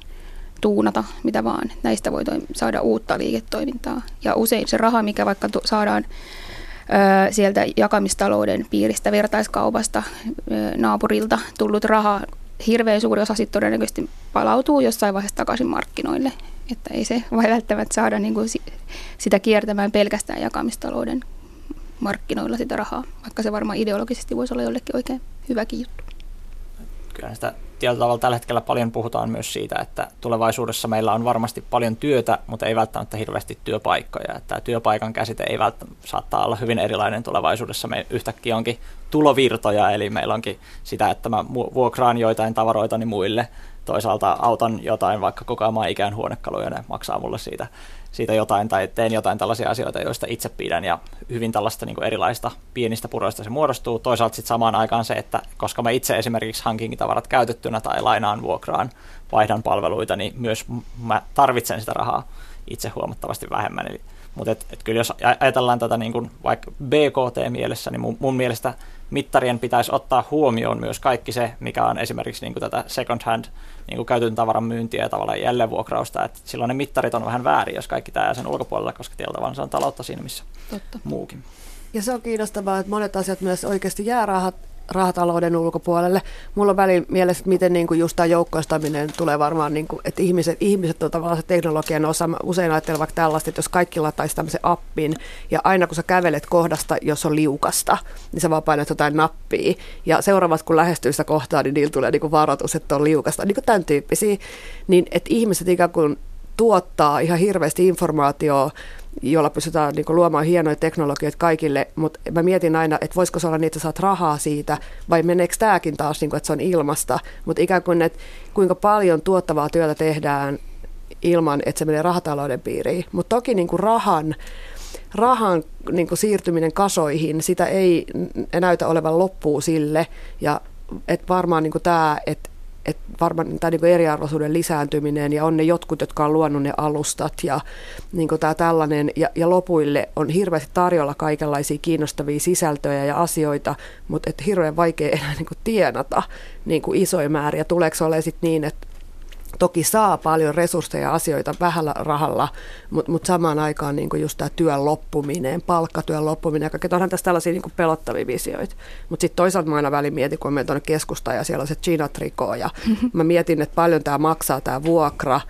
tuunata, mitä vaan. Näistä voi toim- saada uutta liiketoimintaa. Ja usein se raha, mikä vaikka tu- saadaan sieltä jakamistalouden piiristä, vertaiskaupasta, naapurilta tullut raha, hirveän suuri osa sitten todennäköisesti palautuu jossain vaiheessa takaisin markkinoille. Että ei se voi välttämättä saada niin kuin sitä kiertämään pelkästään jakamistalouden markkinoilla sitä rahaa, vaikka se varmaan ideologisesti voisi olla jollekin oikein hyväkin juttu. Kyllä sitä tietyllä tavalla tällä hetkellä paljon puhutaan myös siitä, että tulevaisuudessa meillä on varmasti paljon työtä, mutta ei välttämättä hirveästi työpaikkoja. Että tämä työpaikan käsite ei välttämättä saattaa olla hyvin erilainen tulevaisuudessa. Me yhtäkkiä onkin tulovirtoja, eli meillä onkin sitä, että mä vuokraan joitain tavaroita niin muille, toisaalta autan jotain vaikka koko ajan ikään huonekaluja, ne maksaa mulle siitä siitä jotain tai teen jotain tällaisia asioita, joista itse pidän ja hyvin tällaista niin erilaista pienistä puroista se muodostuu. Toisaalta sitten samaan aikaan se, että koska mä itse esimerkiksi hankin tavarat käytettynä tai lainaan vuokraan, vaihdan palveluita, niin myös mä tarvitsen sitä rahaa itse huomattavasti vähemmän. Eli, mutta et, et kyllä jos ajatellaan tätä niin kuin vaikka BKT-mielessä, niin mun, mun mielestä mittarien pitäisi ottaa huomioon myös kaikki se, mikä on esimerkiksi niin kuin tätä second hand niin kuin käytetyn tavaran myyntiä ja tavallaan jälleenvuokrausta. Että silloin ne mittarit on vähän väärin, jos kaikki tämä sen ulkopuolella, koska tietyllä tavalla se on taloutta siinä, missä Totta. muukin. Ja se on kiinnostavaa, että monet asiat myös oikeasti jää rahat rahatalouden ulkopuolelle. Mulla on välillä mielessä, että miten niin kuin just tämä joukkoistaminen tulee varmaan, niin kuin, että ihmiset, ihmiset on tavallaan se teknologian osa. Mä usein ajattelen vaikka tällaista, että jos kaikki lataisi tämmöisen appin ja aina kun sä kävelet kohdasta, jos on liukasta, niin sä vaan painat jotain nappia. Ja seuraavat kun lähestyy sitä kohtaa, niin niillä tulee niin kuin varoitus, että on liukasta. Niin kuin tämän tyyppisiä. Niin että ihmiset ikään kuin tuottaa ihan hirveästi informaatiota jolla pystytään niin luomaan hienoja teknologioita kaikille, mutta mä mietin aina, että voisiko se olla niin, että saat rahaa siitä, vai meneekö tämäkin taas, niin kuin, että se on ilmasta, mutta ikään kuin, että kuinka paljon tuottavaa työtä tehdään ilman, että se menee rahatalouden piiriin. Mutta toki niin kuin rahan, rahan niin kuin siirtyminen kasoihin, sitä ei näytä olevan loppuu sille, ja että varmaan niin kuin tämä, että että varmaan tämä niin eriarvoisuuden lisääntyminen ja on ne jotkut, jotka on luonut ne alustat ja niin tämä tällainen ja, ja lopuille on hirveästi tarjolla kaikenlaisia kiinnostavia sisältöjä ja asioita, mutta et hirveän vaikea enää niin tienata niin isoja määriä. Tuleeko se olemaan sitten niin, että toki saa paljon resursseja ja asioita vähällä rahalla, mutta mut samaan aikaan niin just tämä työn loppuminen, palkkatyön loppuminen, kaikki onhan tässä tällaisia niin pelottavia visioita. Mutta sitten toisaalta mä aina välin mietin, kun mä tuonne keskustaan ja siellä on se China-trikoo ja mä mietin, että paljon tämä maksaa tämä vuokra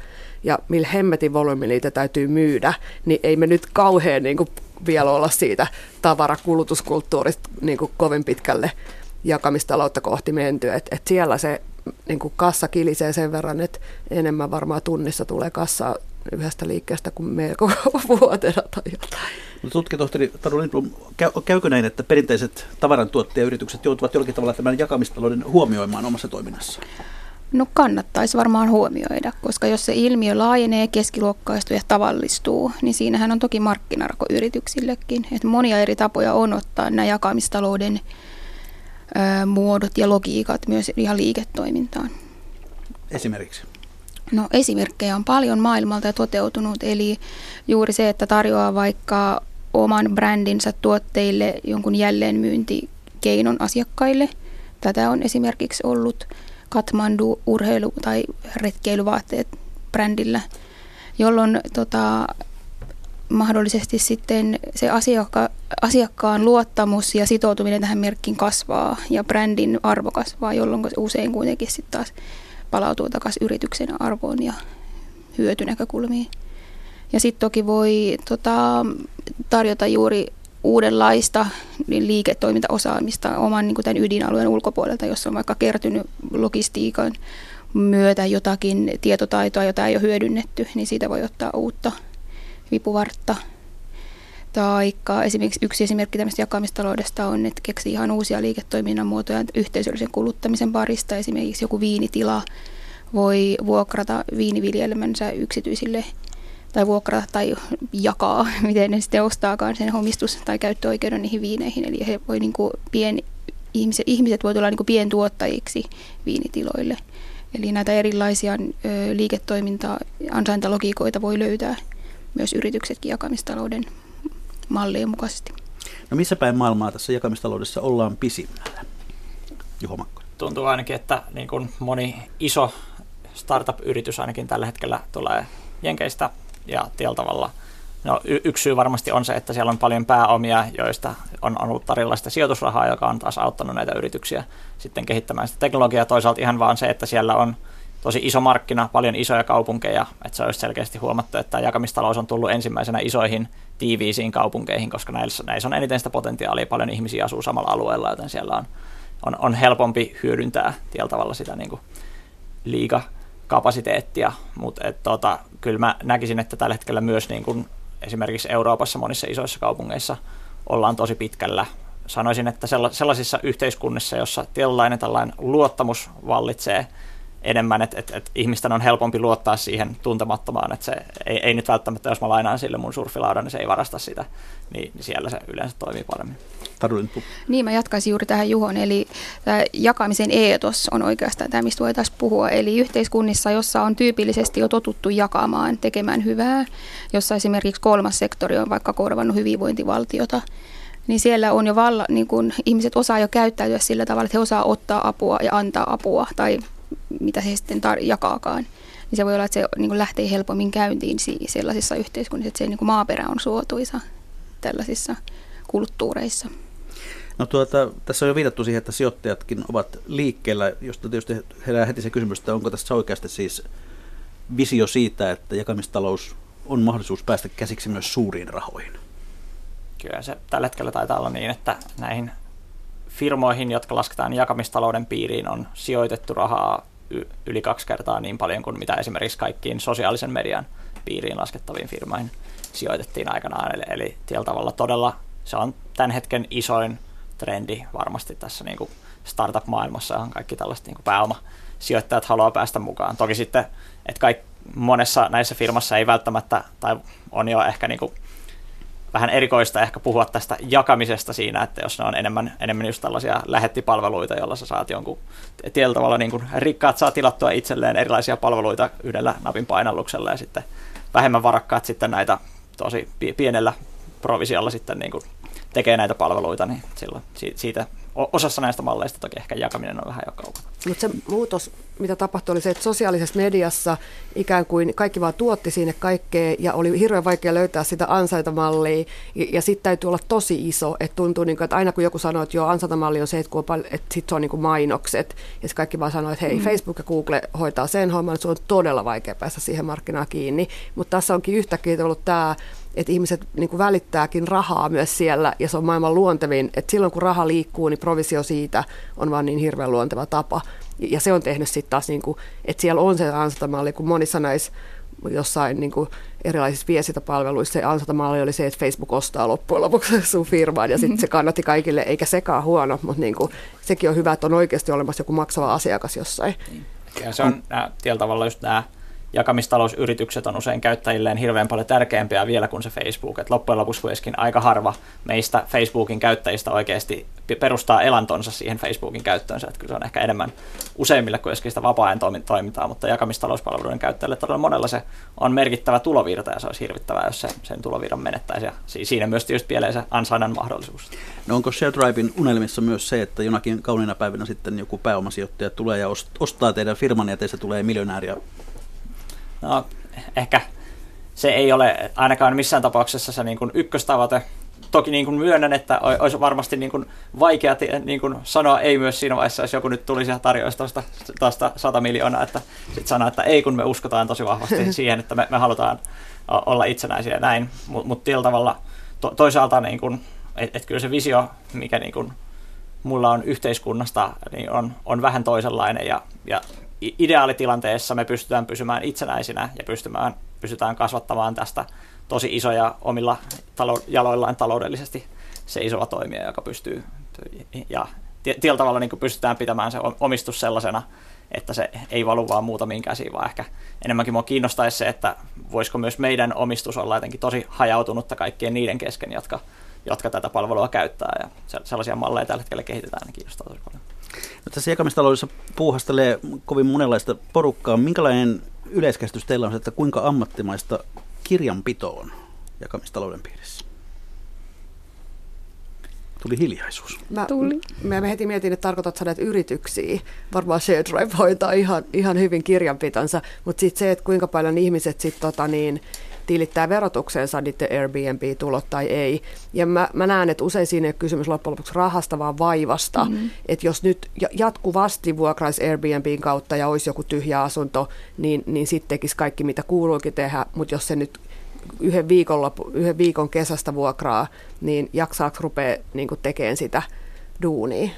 ja millä hemmetin volyymi niitä täytyy myydä, niin ei me nyt kauhean niin vielä olla siitä tavarakulutuskulttuurista niin kovin pitkälle jakamistaloutta kohti menty. Et, et siellä se niin kuin kassa kilisee sen verran, että enemmän varmaan tunnissa tulee kassaa yhdestä liikkeestä kuin meillä koko (laughs) vuotena tai jotain. No, tutkijatohtori Taru Lindblom, käykö näin, että perinteiset tavarantuottajayritykset joutuvat jollakin tavalla tämän jakamistalouden huomioimaan omassa toiminnassaan? No kannattaisi varmaan huomioida, koska jos se ilmiö laajenee, keskiluokkaistuu ja tavallistuu, niin siinähän on toki markkinarko yrityksillekin. Että monia eri tapoja on ottaa nämä jakamistalouden muodot ja logiikat myös ihan liiketoimintaan. Esimerkiksi? No esimerkkejä on paljon maailmalta ja toteutunut, eli juuri se, että tarjoaa vaikka oman brändinsä tuotteille jonkun jälleenmyyntikeinon asiakkaille. Tätä on esimerkiksi ollut Katmandu urheilu- tai retkeilyvaatteet brändillä, jolloin tota, mahdollisesti sitten se asiakka, asiakkaan luottamus ja sitoutuminen tähän merkkiin kasvaa ja brändin arvo kasvaa, jolloin usein kuitenkin sitten taas palautuu takaisin yrityksen arvoon ja hyötynäkökulmiin. Ja sitten toki voi tota, tarjota juuri uudenlaista liiketoimintaosaamista oman niin tämän ydinalueen ulkopuolelta, jos on vaikka kertynyt logistiikan myötä jotakin tietotaitoa, jota ei ole hyödynnetty, niin siitä voi ottaa uutta vipuvartta. Tai esimerkiksi yksi esimerkki tämmöistä jakamistaloudesta on, että keksi ihan uusia liiketoiminnan muotoja yhteisöllisen kuluttamisen parista. Esimerkiksi joku viinitila voi vuokrata viiniviljelmänsä yksityisille tai vuokrata tai jakaa, (laughs) miten ne sitten ostaakaan sen omistus- tai käyttöoikeuden niihin viineihin. Eli he voi niin kuin pien, ihmiset, ihmiset voi tulla niin kuin pientuottajiksi viinitiloille. Eli näitä erilaisia ö, liiketoiminta ansaintalogiikoita voi löytää myös yrityksetkin jakamistalouden mallien mukaisesti. No missä päin maailmaa tässä jakamistaloudessa ollaan pisimmällä? Juho Makko. Tuntuu ainakin, että niin kuin moni iso startup-yritys ainakin tällä hetkellä tulee Jenkeistä ja tällä tavalla No, y- yksi syy varmasti on se, että siellä on paljon pääomia, joista on, on ollut tarjolla sitä sijoitusrahaa, joka on taas auttanut näitä yrityksiä sitten kehittämään sitä teknologiaa. Toisaalta ihan vaan se, että siellä on tosi iso markkina, paljon isoja kaupunkeja, että se olisi selkeästi huomattu, että jakamistalous on tullut ensimmäisenä isoihin tiiviisiin kaupunkeihin, koska näissä, näissä on eniten sitä potentiaalia, paljon ihmisiä asuu samalla alueella, joten siellä on, on, on helpompi hyödyntää tällä tavalla sitä niin kuin liiga kapasiteettia, mutta tota, kyllä mä näkisin, että tällä hetkellä myös niin kun esimerkiksi Euroopassa monissa isoissa kaupungeissa ollaan tosi pitkällä. Sanoisin, että sellaisissa yhteiskunnissa, jossa tietynlainen tällainen luottamus vallitsee – enemmän, että et, et ihmisten on helpompi luottaa siihen tuntemattomaan, että se ei, ei nyt välttämättä, jos mä lainaan sille mun surfilaudan, niin se ei varasta sitä, niin, niin siellä se yleensä toimii paremmin. Niin, mä jatkaisin juuri tähän Juhon, eli tämä jakamisen eetos on oikeastaan tämä, mistä voitaisiin puhua. Eli yhteiskunnissa, jossa on tyypillisesti jo totuttu jakamaan, tekemään hyvää, jossa esimerkiksi kolmas sektori on vaikka korvannut hyvinvointivaltiota, niin siellä on jo valla, niin kun ihmiset osaa jo käyttäytyä sillä tavalla, että he osaa ottaa apua ja antaa apua tai mitä se sitten tar- jakaakaan. Niin se voi olla, että se niin lähtee helpommin käyntiin sellaisissa yhteiskunnissa, että se niin maaperä on suotuisa tällaisissa kulttuureissa. No tuota, tässä on jo viitattu siihen, että sijoittajatkin ovat liikkeellä, josta tietysti herää heti se kysymys, että onko tässä oikeasti siis visio siitä, että jakamistalous on mahdollisuus päästä käsiksi myös suuriin rahoihin? Kyllä se tällä hetkellä taitaa olla niin, että näihin firmoihin, jotka lasketaan jakamistalouden piiriin, on sijoitettu rahaa yli kaksi kertaa niin paljon kuin mitä esimerkiksi kaikkiin sosiaalisen median piiriin laskettaviin firmoihin sijoitettiin aikanaan. Eli, eli tällä tavalla todella se on tämän hetken isoin trendi varmasti tässä niin kuin startup-maailmassa, johon kaikki tällaiset niin pääomasijoittajat haluaa päästä mukaan. Toki sitten, että kaik, monessa näissä firmassa ei välttämättä, tai on jo ehkä niin kuin vähän erikoista ehkä puhua tästä jakamisesta siinä, että jos ne on enemmän, enemmän just tällaisia lähettipalveluita, joilla sä saat jonkun tietyllä tavalla niin kuin rikkaat saa tilattua itselleen erilaisia palveluita yhdellä napin painalluksella ja sitten vähemmän varakkaat sitten näitä tosi pienellä provisiolla sitten niin kuin tekee näitä palveluita, niin silloin siitä osassa näistä malleista toki ehkä jakaminen on vähän jo kaukana. Mutta se muutos, mitä tapahtui, oli se, että sosiaalisessa mediassa ikään kuin kaikki vaan tuotti sinne kaikkea ja oli hirveän vaikea löytää sitä ansaitamallia ja, ja sitten täytyy olla tosi iso, että tuntuu niin kuin, että aina kun joku sanoo, että joo ansaitamalli on se, että, kun on pal- että sit se on niin kuin mainokset. Ja sitten kaikki vaan sanoo, että hei mm. Facebook ja Google hoitaa sen homman, että se on todella vaikea päästä siihen markkinaan kiinni, mutta tässä onkin yhtäkkiä ollut tämä että ihmiset niin kuin välittääkin rahaa myös siellä, ja se on maailman luontevin, että silloin kun raha liikkuu, niin provisio siitä on vaan niin hirveän luonteva tapa. Ja se on tehnyt sitten taas, niin kuin, että siellä on se ansatamalli, kun monissa näissä jossain niin kuin erilaisissa viestintäpalveluissa se ansatamalli oli se, että Facebook ostaa loppujen lopuksi (laughs) sun firmaan ja sitten se (laughs) kannatti kaikille, eikä sekaan huono, mutta niin kuin, sekin on hyvä, että on oikeasti olemassa joku maksava asiakas jossain. Ja se on nämä, tavalla just nämä jakamistalousyritykset on usein käyttäjilleen hirveän paljon tärkeämpiä vielä kuin se Facebook. Et loppujen lopuksi aika harva meistä Facebookin käyttäjistä oikeasti perustaa elantonsa siihen Facebookin käyttöönsä. Et kyllä se on ehkä enemmän useimmille kuitenkin sitä vapaa-ajan toimintaa, mutta jakamistalouspalveluiden käyttäjille todella monella se on merkittävä tulovirta ja se olisi hirvittävää, jos se, sen tulovirran menettäisi. Ja siinä myös tietysti pieleen se ansainnan mahdollisuus. No onko ShareDrivein unelmissa myös se, että jonakin kauniina päivänä sitten joku pääomasijoittaja tulee ja ostaa teidän firman ja teistä tulee miljonääriä No, ehkä se ei ole ainakaan missään tapauksessa se niin kuin ykköstavoite. Toki niin kuin myönnän, että olisi varmasti niin kuin vaikea niin kuin sanoa ei myös siinä vaiheessa, jos joku nyt tulisi ja tarjoaisi tuosta, tuosta 100 miljoonaa, että sitten sanoa, että ei, kun me uskotaan tosi vahvasti (laughs) siihen, että me, me halutaan olla itsenäisiä ja näin. Mutta mut tavalla to, toisaalta, niin kuin, että et kyllä se visio, mikä niin kuin mulla on yhteiskunnasta, niin on, on vähän toisenlainen ja, ja ideaalitilanteessa me pystytään pysymään itsenäisinä ja pystymään, pystytään kasvattamaan tästä tosi isoja omilla talo- jaloillaan taloudellisesti se isoa toimija, joka pystyy ja tietyllä tavalla niin pystytään pitämään se omistus sellaisena, että se ei valu vaan muutamiin käsiin, vaan ehkä enemmänkin mua kiinnostaisi se, että voisiko myös meidän omistus olla jotenkin tosi hajautunutta kaikkien niiden kesken, jotka, jotka tätä palvelua käyttää ja sellaisia malleja tällä hetkellä kehitetään, niin kiinnostaa tosi paljon. No, tässä jakamistaloudessa puuhastelee kovin monenlaista porukkaa. Minkälainen yleiskäsitys teillä on, että kuinka ammattimaista kirjanpito on jakamistalouden piirissä? Tuli hiljaisuus. Mä, Tuli. Mä, mä heti mietin, että tarkoitat sä näitä yrityksiä. Varmaan ShareDrive hoitaa ihan, ihan hyvin kirjanpitonsa, mutta sitten se, että kuinka paljon ihmiset sitten tota niin, tilittää verotukseensa niiden Airbnb-tulot tai ei. Ja mä, mä näen, että usein siinä ei ole kysymys loppujen lopuksi rahasta, vaan vaivasta. Mm-hmm. Että jos nyt jatkuvasti vuokraisi Airbnbin kautta ja olisi joku tyhjä asunto, niin, niin sitten tekisi kaikki, mitä kuuluukin tehdä. Mutta jos se nyt yhden viikon, yhden viikon kesästä vuokraa, niin jaksaako rupea niin tekemään sitä duunia?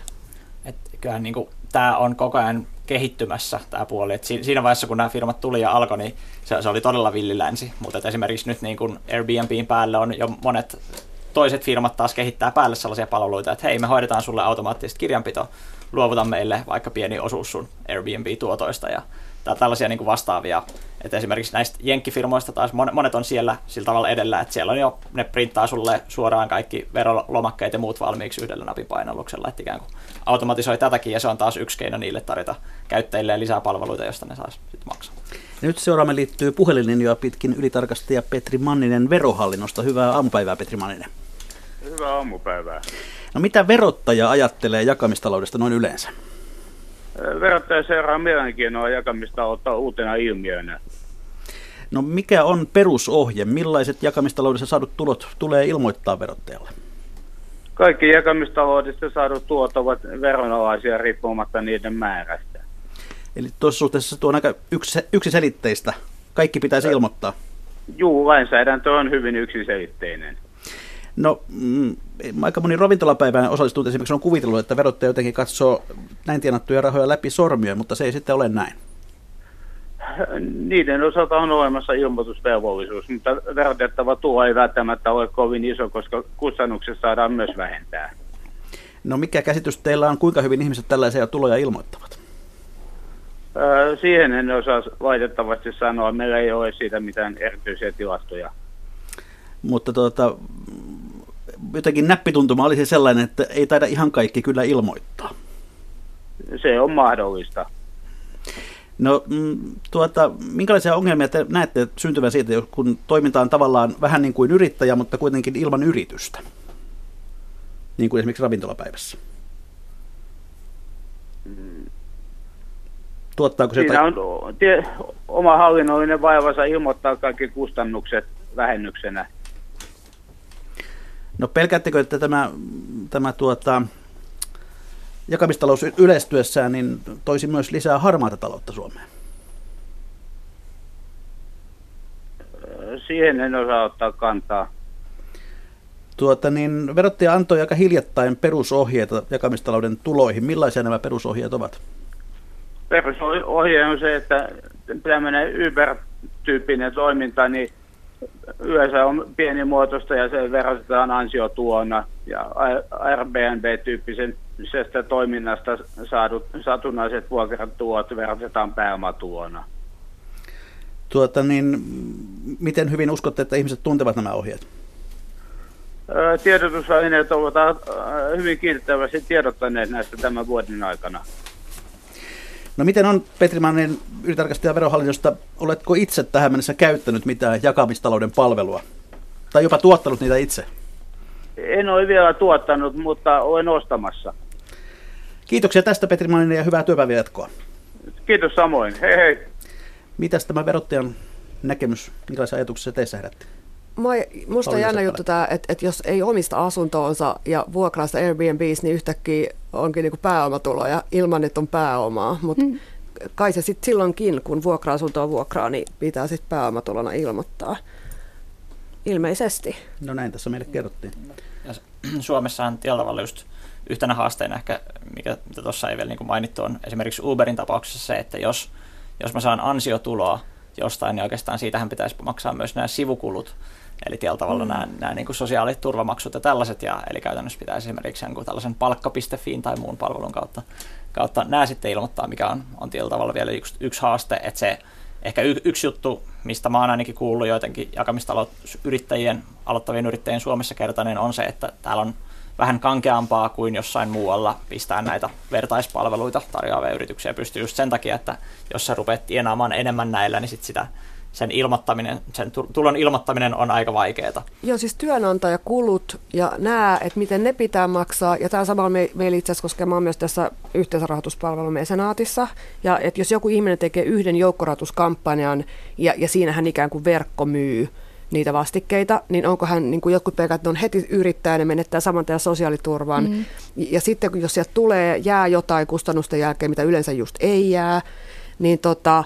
Et kyllähän niin tämä on koko ajan kehittymässä tämä puoli. Et siinä vaiheessa, kun nämä firmat tuli ja alkoi, niin se, se oli todella villilänsi. Mutta esimerkiksi nyt niin kun Airbnbin päälle on jo monet toiset firmat taas kehittää päälle sellaisia palveluita, että hei, me hoidetaan sulle automaattisesti kirjanpito, luovuta meille vaikka pieni osuus sun Airbnb-tuotoista ja tällaisia niin kuin vastaavia. Että esimerkiksi näistä jenkkifirmoista taas monet on siellä sillä tavalla edellä, että siellä on jo, ne printtaa sulle suoraan kaikki verolomakkeet ja muut valmiiksi yhdellä napin painalluksella, että ikään kuin automatisoi tätäkin ja se on taas yksi keino niille tarjota käyttäjille lisää palveluita, joista ne saisi sitten maksaa. Ja nyt seuraamme liittyy puhelinlinjoja pitkin ylitarkastaja Petri Manninen verohallinnosta. Hyvää aamupäivää Petri Manninen. Hyvää aamupäivää. No mitä verottaja ajattelee jakamistaloudesta noin yleensä? Verottaja seuraa mielenkiinnoa jakamista ottaa uutena ilmiönä. No mikä on perusohje? Millaiset jakamistaloudessa saadut tulot tulee ilmoittaa verottajalle? Kaikki jakamistaloudessa saadut tulot ovat veronalaisia riippumatta niiden määrästä. Eli tuossa suhteessa tuo on aika yksi, yksiselitteistä. Kaikki pitäisi ilmoittaa. Juu, lainsäädäntö on hyvin yksiselitteinen. No, mm, aika moni ravintolapäivään osallistunut esimerkiksi on kuvitellut, että verottaja jotenkin katsoo näin tienattuja rahoja läpi sormia, mutta se ei sitten ole näin. Niiden osalta on olemassa ilmoitusvelvollisuus, mutta verotettava tulo ei välttämättä ole kovin iso, koska kustannukset saadaan myös vähentää. No mikä käsitys teillä on, kuinka hyvin ihmiset tällaisia tuloja ilmoittavat? siihen en osaa valitettavasti sanoa. Meillä ei ole siitä mitään erityisiä tilastoja. Mutta tuota, jotenkin näppituntuma olisi sellainen, että ei taida ihan kaikki kyllä ilmoittaa. Se on mahdollista. No mm, tuota, minkälaisia ongelmia te näette syntyvän siitä, kun toiminta on tavallaan vähän niin kuin yrittäjä, mutta kuitenkin ilman yritystä? Niin kuin esimerkiksi ravintolapäivässä. Tuottaako se Siinä on tie, oma hallinnollinen vaivansa ilmoittaa kaikki kustannukset vähennyksenä. No pelkäättekö, että tämä, tämä tuota, jakamistalous yleistyessään niin toisi myös lisää harmaata taloutta Suomeen? Siihen en osaa ottaa kantaa. Tuota, niin verottaja antoi aika hiljattain perusohjeita jakamistalouden tuloihin. Millaisia nämä perusohjeet ovat? Perusohje on se, että tämmöinen Uber-tyyppinen toiminta, niin yleensä on pienimuotoista ja se verotetaan ansiotuona ja Airbnb-tyyppisestä toiminnasta saadut satunnaiset vuokratulot verotetaan pääomatuona. Tuota, niin, miten hyvin uskotte, että ihmiset tuntevat nämä ohjeet? Tiedotusaineet ovat hyvin kiinnittävästi tiedottaneet näistä tämän vuoden aikana. No miten on, Petri Mannen, ylitarkastaja verohallinnosta, oletko itse tähän mennessä käyttänyt mitään jakamistalouden palvelua? Tai jopa tuottanut niitä itse? En ole vielä tuottanut, mutta olen ostamassa. Kiitoksia tästä Petri Mannen ja hyvää työpäivää jatkoa. Kiitos samoin. Hei hei. Mitäs tämä verottajan näkemys, minkälaisia ajatuksia teissä herätti? Musta on jännä juttu tämä, että, että jos ei omista asuntoonsa ja vuokraa sitä Airbnbs, niin yhtäkkiä onkin niin pääomatuloja ilman, että on pääomaa. Mutta hmm. kai se sitten silloinkin, kun vuokra-asuntoa vuokraa, niin pitää sitten pääomatulona ilmoittaa. Ilmeisesti. No näin tässä meille kerrottiin. Ja (clears throat) Suomessahan tällä tavalla just yhtenä haasteena ehkä, mikä, mitä tuossa ei vielä niin mainittu, on esimerkiksi Uberin tapauksessa se, että jos, jos mä saan ansiotuloa jostain, niin oikeastaan siitähän pitäisi maksaa myös nämä sivukulut, Eli tällä tavalla mm. nämä, nämä niin kuin sosiaaliturvamaksut ja tällaiset, ja, eli käytännössä pitäisi esimerkiksi jonkun tällaisen palkka.fiin tai muun palvelun kautta, kautta nämä sitten ilmoittaa, mikä on, on tällä tavalla vielä yksi, yksi haaste, että se ehkä y, yksi juttu, mistä mä oon ainakin kuullut joidenkin jakamistalousyrittäjien, aloittavien yrittäjien Suomessa kertaneen, on se, että täällä on vähän kankeampaa kuin jossain muualla pistää näitä vertaispalveluita tarjoavia yrityksiä pystyy just sen takia, että jos sä rupeat tienaamaan enemmän näillä, niin sit sitä sen ilmoittaminen, sen tulon ilmoittaminen on aika vaikeaa. Joo, siis työnantajakulut ja nämä, että miten ne pitää maksaa, ja tämä samalla me, meillä itse asiassa koskemaan myös tässä yhteisrahoituspalvelun mesenaatissa, ja että jos joku ihminen tekee yhden joukkorahoituskampanjan, ja, ja siinä hän ikään kuin verkko myy niitä vastikkeita, niin onko hän, niin kuin jotkut pelkät, että on heti yrittäjä, ne menettää saman tien sosiaaliturvan, mm. ja sitten jos sieltä tulee, jää jotain kustannusten jälkeen, mitä yleensä just ei jää, niin tota,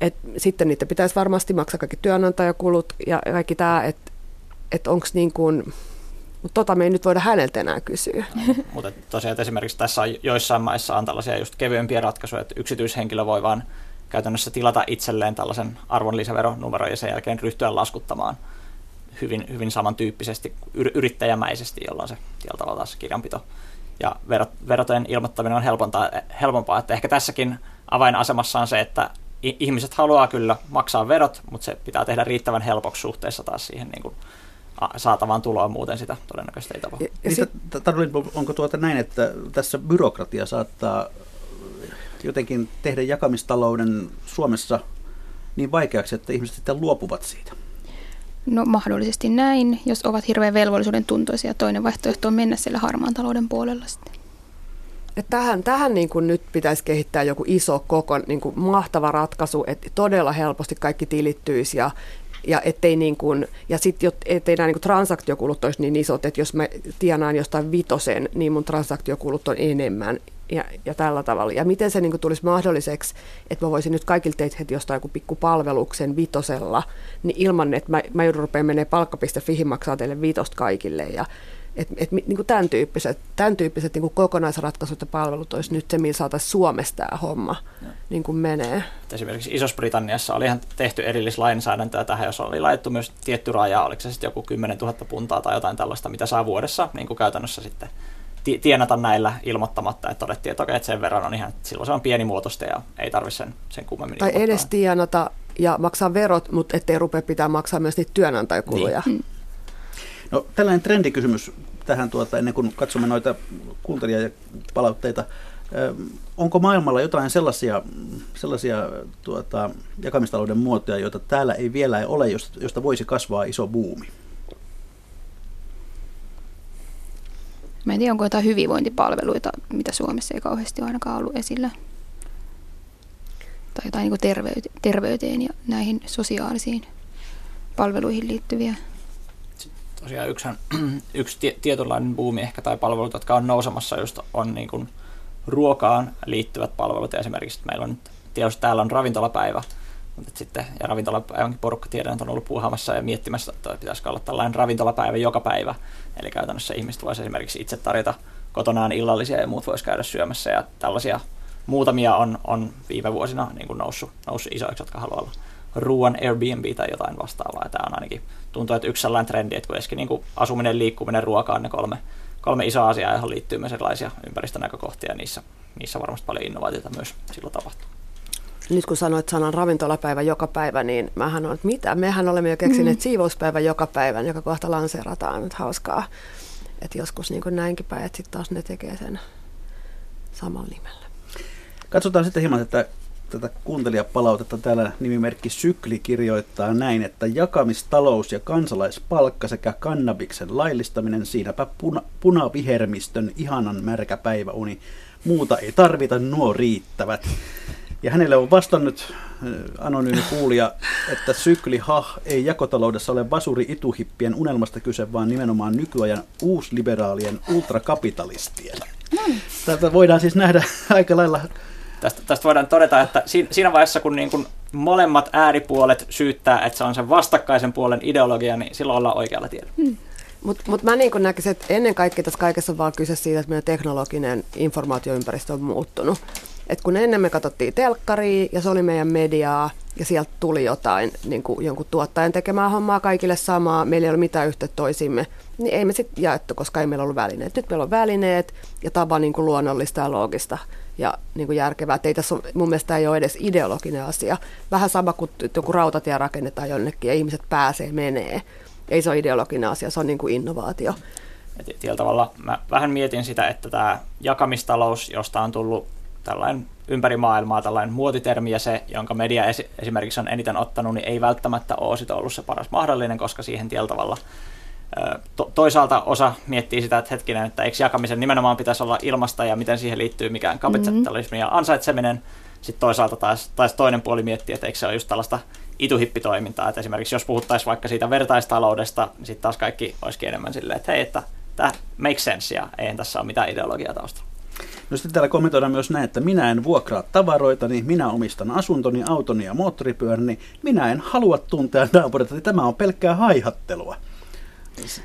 et sitten niitä pitäisi varmasti maksaa kaikki työnantajakulut ja kaikki tämä, että et onko niin kuin, Mutta tota me ei nyt voida häneltä enää kysyä. (laughs) Mutta tosiaan esimerkiksi tässä joissain maissa on tällaisia just kevyempiä ratkaisuja, että yksityishenkilö voi vaan käytännössä tilata itselleen tällaisen arvonlisäveronumeron ja sen jälkeen ryhtyä laskuttamaan hyvin, hyvin samantyyppisesti, yrittäjämäisesti, jolloin se tietyllä tavalla taas kirjanpito ja verot, verotojen ilmoittaminen on helpompaa, että ehkä tässäkin avainasemassa on se, että ihmiset haluaa kyllä maksaa verot, mutta se pitää tehdä riittävän helpoksi suhteessa taas siihen niin kuin saatavaan tuloon, muuten sitä todennäköisesti ei tapahdu. Niin, onko tuota näin, että tässä byrokratia saattaa jotenkin tehdä jakamistalouden Suomessa niin vaikeaksi, että ihmiset sitten luopuvat siitä? No mahdollisesti näin, jos ovat hirveän velvollisuuden tuntoisia. Toinen vaihtoehto on mennä sillä harmaan talouden puolella sitten. Tähän tähän niin kuin nyt pitäisi kehittää joku iso koko niin kuin mahtava ratkaisu, että todella helposti kaikki tilittyisi ja, ja ettei niin kuin, ja sitten ettei nämä niin transaktiokulut olisi niin isot, että jos mä tienaan jostain vitosen, niin mun transaktiokulut on enemmän ja, ja tällä tavalla. Ja miten se niin kuin, tulisi mahdolliseksi, että mä voisin nyt kaikilta teitä heti jostain joku pikku palveluksen vitosella, niin ilman, että mä, mä joudun rupeaa menee palkka.fi maksaa teille vitosta kaikille. Ja, et, et, niin kuin tämän tyyppiset, tämän tyyppiset niin kuin kokonaisratkaisut ja palvelut olisi nyt se, millä saataisiin Suomesta tämä homma niin kuin menee. Esimerkiksi Isossa-Britanniassa oli ihan tehty erillislainsäädäntöä tähän, jos oli laitettu myös tietty raja, oliko se sitten joku 10 000 puntaa tai jotain tällaista, mitä saa vuodessa niin kuin käytännössä sitten tienata näillä ilmoittamatta, että todettiin, että okei, että sen verran on ihan, silloin se on pienimuotoista ja ei tarvitse sen, sen kummemmin Tai edes tienata ja maksaa verot, mutta ettei rupea pitää maksaa myös niitä työnantajakuluja. Niin. No tällainen trendikysymys tähän tuota, ennen kuin katsomme noita kuuntelijapalautteita. Onko maailmalla jotain sellaisia, sellaisia tuota, jakamistalouden muotoja, joita täällä ei vielä ole, josta voisi kasvaa iso buumi? Mä en tiedä, onko jotain hyvinvointipalveluita, mitä Suomessa ei kauheasti ainakaan ollut esillä. Tai jotain niin terveyte- terveyteen ja näihin sosiaalisiin palveluihin liittyviä. Tosiaan (clears throat) yksi, yksi tietynlainen buumi ehkä tai palvelut, jotka on nousemassa just on niin kuin ruokaan liittyvät palvelut. Ja esimerkiksi meillä on tietysti täällä on ravintolapäivä, mutta sitten, ja ravintolapäivänkin porukka tiedän, että on ollut puuhaamassa ja miettimässä, että pitäisikö olla tällainen ravintolapäivä joka päivä. Eli käytännössä ihmiset voisivat esimerkiksi itse tarjota kotonaan illallisia ja muut voisi käydä syömässä. Ja tällaisia muutamia on, on viime vuosina niin kuin noussut, noussut isoiksi, jotka haluaa olla ruoan Airbnb tai jotain vastaavaa. Ja tämä on ainakin, tuntuu, että yksi sellainen trendi, että kuitenkin niin kuin asuminen, liikkuminen, ruoka on ne kolme, kolme isoa asiaa, johon liittyy myös erilaisia ympäristönäkökohtia, ja niissä, niissä varmasti paljon innovaatiota myös silloin tapahtuu nyt kun sanoit sanan ravintolapäivä joka päivä, niin mähän on, että mitä? Mehän olemme jo keksineet mm. siivouspäivä joka päivä, joka kohta lanseerataan. Nyt hauskaa, että joskus niin näinkin päin, että sitten taas ne tekee sen samalla nimellä. Katsotaan sitten hieman että tätä kuuntelijapalautetta. Täällä nimimerkki Sykli kirjoittaa näin, että jakamistalous ja kansalaispalkka sekä kannabiksen laillistaminen, siinäpä puna, punavihermistön ihanan märkä päiväuni. Muuta ei tarvita, nuo riittävät. Ja hänelle on vastannut äh, anonyymi kuulija, että sykli ha ei jakotaloudessa ole vasuri ituhippien unelmasta kyse, vaan nimenomaan nykyajan uusliberaalien ultrakapitalistien. Tätä voidaan siis nähdä (laughs) aika lailla Tästä, tästä voidaan todeta, että siinä vaiheessa, kun niin kun molemmat ääripuolet syyttää, että se on sen vastakkaisen puolen ideologia, niin silloin ollaan oikealla tiellä. Hmm. Mutta mut mä niin näkisin, että ennen kaikkea tässä kaikessa on vaan kyse siitä, että meidän teknologinen informaatioympäristö on muuttunut. Et kun ennen me katsottiin telkkaria ja se oli meidän mediaa ja sieltä tuli jotain niin kuin jonkun tuottajan tekemää hommaa kaikille samaa, meillä ei ole mitään yhteyttä toisimme, niin ei me sitten jaettu, koska ei meillä ollut välineet. Nyt meillä on välineet ja on niin kuin luonnollista ja loogista ja niin kuin järkevää. Että ei tässä on, mun mielestä ei ole edes ideologinen asia. Vähän sama kuin joku rautatie rakennetaan jonnekin ja ihmiset pääsee, menee. Ei se ole ideologinen asia, se on niin kuin innovaatio. Tietyllä tavalla mä vähän mietin sitä, että tämä jakamistalous, josta on tullut tällainen ympäri maailmaa tällainen muotitermi ja se, jonka media esimerkiksi on eniten ottanut, niin ei välttämättä ole sit ollut se paras mahdollinen, koska siihen tietyllä tavalla to- toisaalta osa miettii sitä, että hetkinen, että eikö jakamisen nimenomaan pitäisi olla ilmasta ja miten siihen liittyy mikään kapitalismi ja ansaitseminen. Sitten toisaalta taas, taas toinen puoli miettii, että eikö se ole just tällaista ituhippitoimintaa, että esimerkiksi jos puhuttaisiin vaikka siitä vertaistaloudesta, niin sitten taas kaikki olisikin enemmän silleen, että hei, että tämä makes sense ja eihän tässä ole mitään ideologiaa taustalla. No sitten täällä kommentoidaan myös näin, että minä en vuokraa tavaroita, niin minä omistan asuntoni, autoni ja moottoripyöräni, minä en halua tuntea naapureita, tämä on pelkkää haihattelua.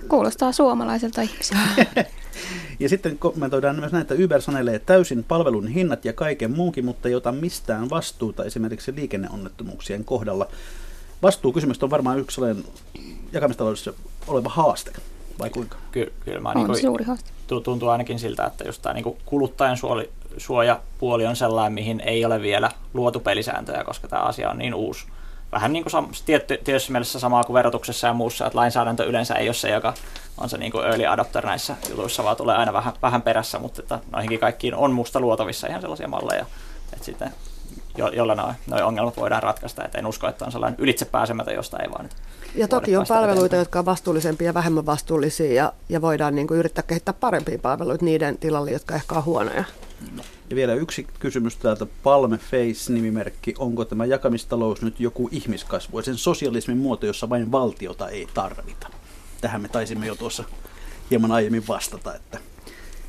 Kuulostaa suomalaiselta ihmiseltä. (laughs) ja sitten kommentoidaan myös näin, että Uber sanelee täysin palvelun hinnat ja kaiken muunkin, mutta ei ota mistään vastuuta esimerkiksi liikenneonnettomuuksien kohdalla. Vastuukysymys on varmaan yksi sellainen jakamistaloudessa oleva haaste, vai kuinka? Ky- kyllä mä On niin kuin, suuri haaste. tuntuu ainakin siltä, että just tämä niin kuluttajan suoli, suojapuoli on sellainen, mihin ei ole vielä luotu pelisääntöjä, koska tämä asia on niin uusi. Vähän niin kuin sam- tietty, tietyssä mielessä samaa kuin verotuksessa ja muussa, että lainsäädäntö yleensä ei ole se, joka on se niin kuin early adopter näissä jutuissa, vaan tulee aina vähän, vähän perässä, mutta että noihinkin kaikkiin on musta luotavissa ihan sellaisia malleja, että sitten jo, jolla noin noi ongelmat voidaan ratkaista. Et en usko, että on sellainen ylitsepääsemätön, josta ei vaan nyt Ja toki on palveluita, eteenpäin. jotka on vastuullisempia ja vähemmän vastuullisia ja, ja voidaan niin kuin yrittää kehittää parempia palveluita niiden tilalle, jotka ehkä on huonoja. Ja vielä yksi kysymys täältä Palme Face-nimimerkki. Onko tämä jakamistalous nyt joku ihmiskasvoisen sosialismin muoto, jossa vain valtiota ei tarvita? Tähän me taisimme jo tuossa hieman aiemmin vastata, että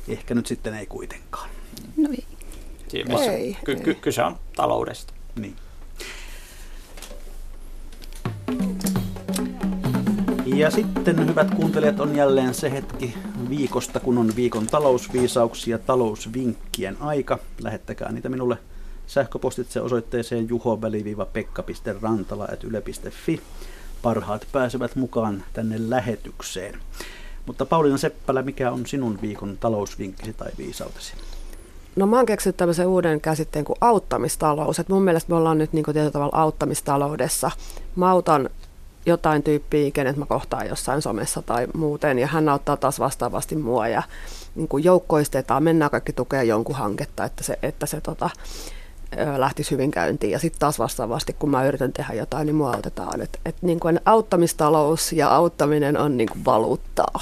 ehkä nyt sitten ei kuitenkaan. No ei. Siinä Ei, ky- ky- kyse on taloudesta. Niin. Ja sitten, hyvät kuuntelijat, on jälleen se hetki viikosta, kun on viikon talousviisauksia, talousvinkkien aika. Lähettäkää niitä minulle sähköpostitse osoitteeseen juho-pekka.rantala.yle.fi. Parhaat pääsevät mukaan tänne lähetykseen. Mutta Pauliina Seppälä, mikä on sinun viikon talousvinkkisi tai viisautesi? No mä oon keksinyt tämmöisen uuden käsitteen kuin auttamistalous. Et mun mielestä me ollaan nyt niin tietyllä tavalla auttamistaloudessa. Mä autan jotain tyyppiä, kenet mä kohtaan jossain somessa tai muuten, ja hän auttaa taas vastaavasti mua, ja niin kuin joukkoistetaan, mennään kaikki tukea jonkun hanketta, että se, että se tota, lähtisi hyvin käyntiin, ja sitten taas vastaavasti, kun mä yritän tehdä jotain, niin mua autetaan. Et, et niin kuin auttamistalous ja auttaminen on niin kuin valuuttaa.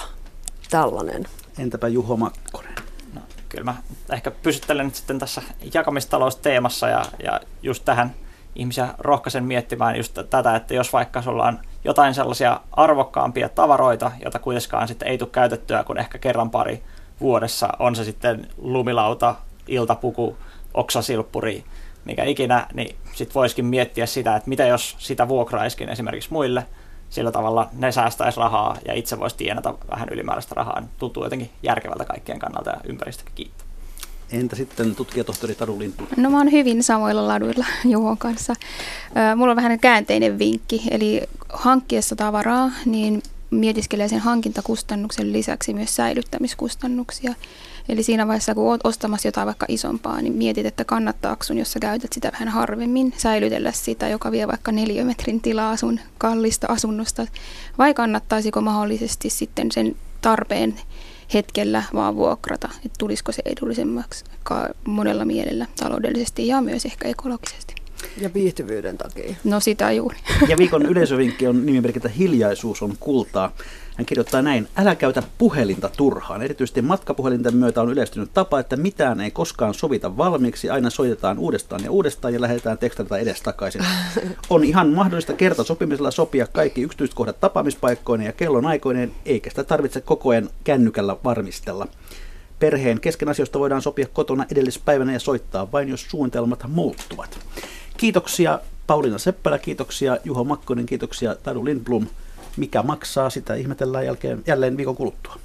Tällainen. Entäpä Juho Makkonen? No, kyllä mä ehkä pysyttelen nyt sitten tässä jakamistalousteemassa ja, ja just tähän ihmisiä rohkaisen miettimään just tätä, että jos vaikka sulla on jotain sellaisia arvokkaampia tavaroita, joita kuitenkaan sitten ei tule käytettyä kuin ehkä kerran pari vuodessa, on se sitten lumilauta, iltapuku, oksasilppuri, mikä ikinä, niin sitten voisikin miettiä sitä, että mitä jos sitä vuokraiskin esimerkiksi muille, sillä tavalla ne säästäisi rahaa ja itse voisi tienata vähän ylimääräistä rahaa, niin tuntuu jotenkin järkevältä kaikkien kannalta ja ympäristökin kiittää. Entä sitten tutkijatohtori Tadu Lintu? No mä oon hyvin samoilla laduilla Juhon kanssa. Mulla on vähän käänteinen vinkki, eli hankkiessa tavaraa, niin mietiskelee sen hankintakustannuksen lisäksi myös säilyttämiskustannuksia. Eli siinä vaiheessa, kun oot ostamassa jotain vaikka isompaa, niin mietit, että kannattaako sun, jos sä käytät sitä vähän harvemmin, säilytellä sitä, joka vie vaikka neliömetrin tilaa sun kallista asunnosta, vai kannattaisiko mahdollisesti sitten sen tarpeen hetkellä vaan vuokrata, että tulisiko se edullisemmaksi monella mielellä taloudellisesti ja myös ehkä ekologisesti. Ja viihtyvyyden takia. No sitä juuri. (laughs) Ja viikon yleisövinkki on nimimerkiltä Hiljaisuus on kultaa. Hän kirjoittaa näin, älä käytä puhelinta turhaan. Erityisesti matkapuhelinten myötä on yleistynyt tapa, että mitään ei koskaan sovita valmiiksi. Aina soitetaan uudestaan ja uudestaan ja lähdetään tekstata edestakaisin. (laughs) On ihan mahdollista kertasopimisella sopia kaikki yksityiskohdat tapaamispaikkoineen ja kellonaikoineen, eikä sitä tarvitse koko ajan kännykällä varmistella. Perheen kesken asioista voidaan sopia kotona edellispäivänä ja soittaa vain, jos suunnitelmat muuttuvat. Kiitoksia Pauliina Seppälä, kiitoksia Juho Makkonen, kiitoksia Tadu Lindblom. Mikä maksaa, sitä ihmetellään jälkeen, jälleen viikon kuluttua.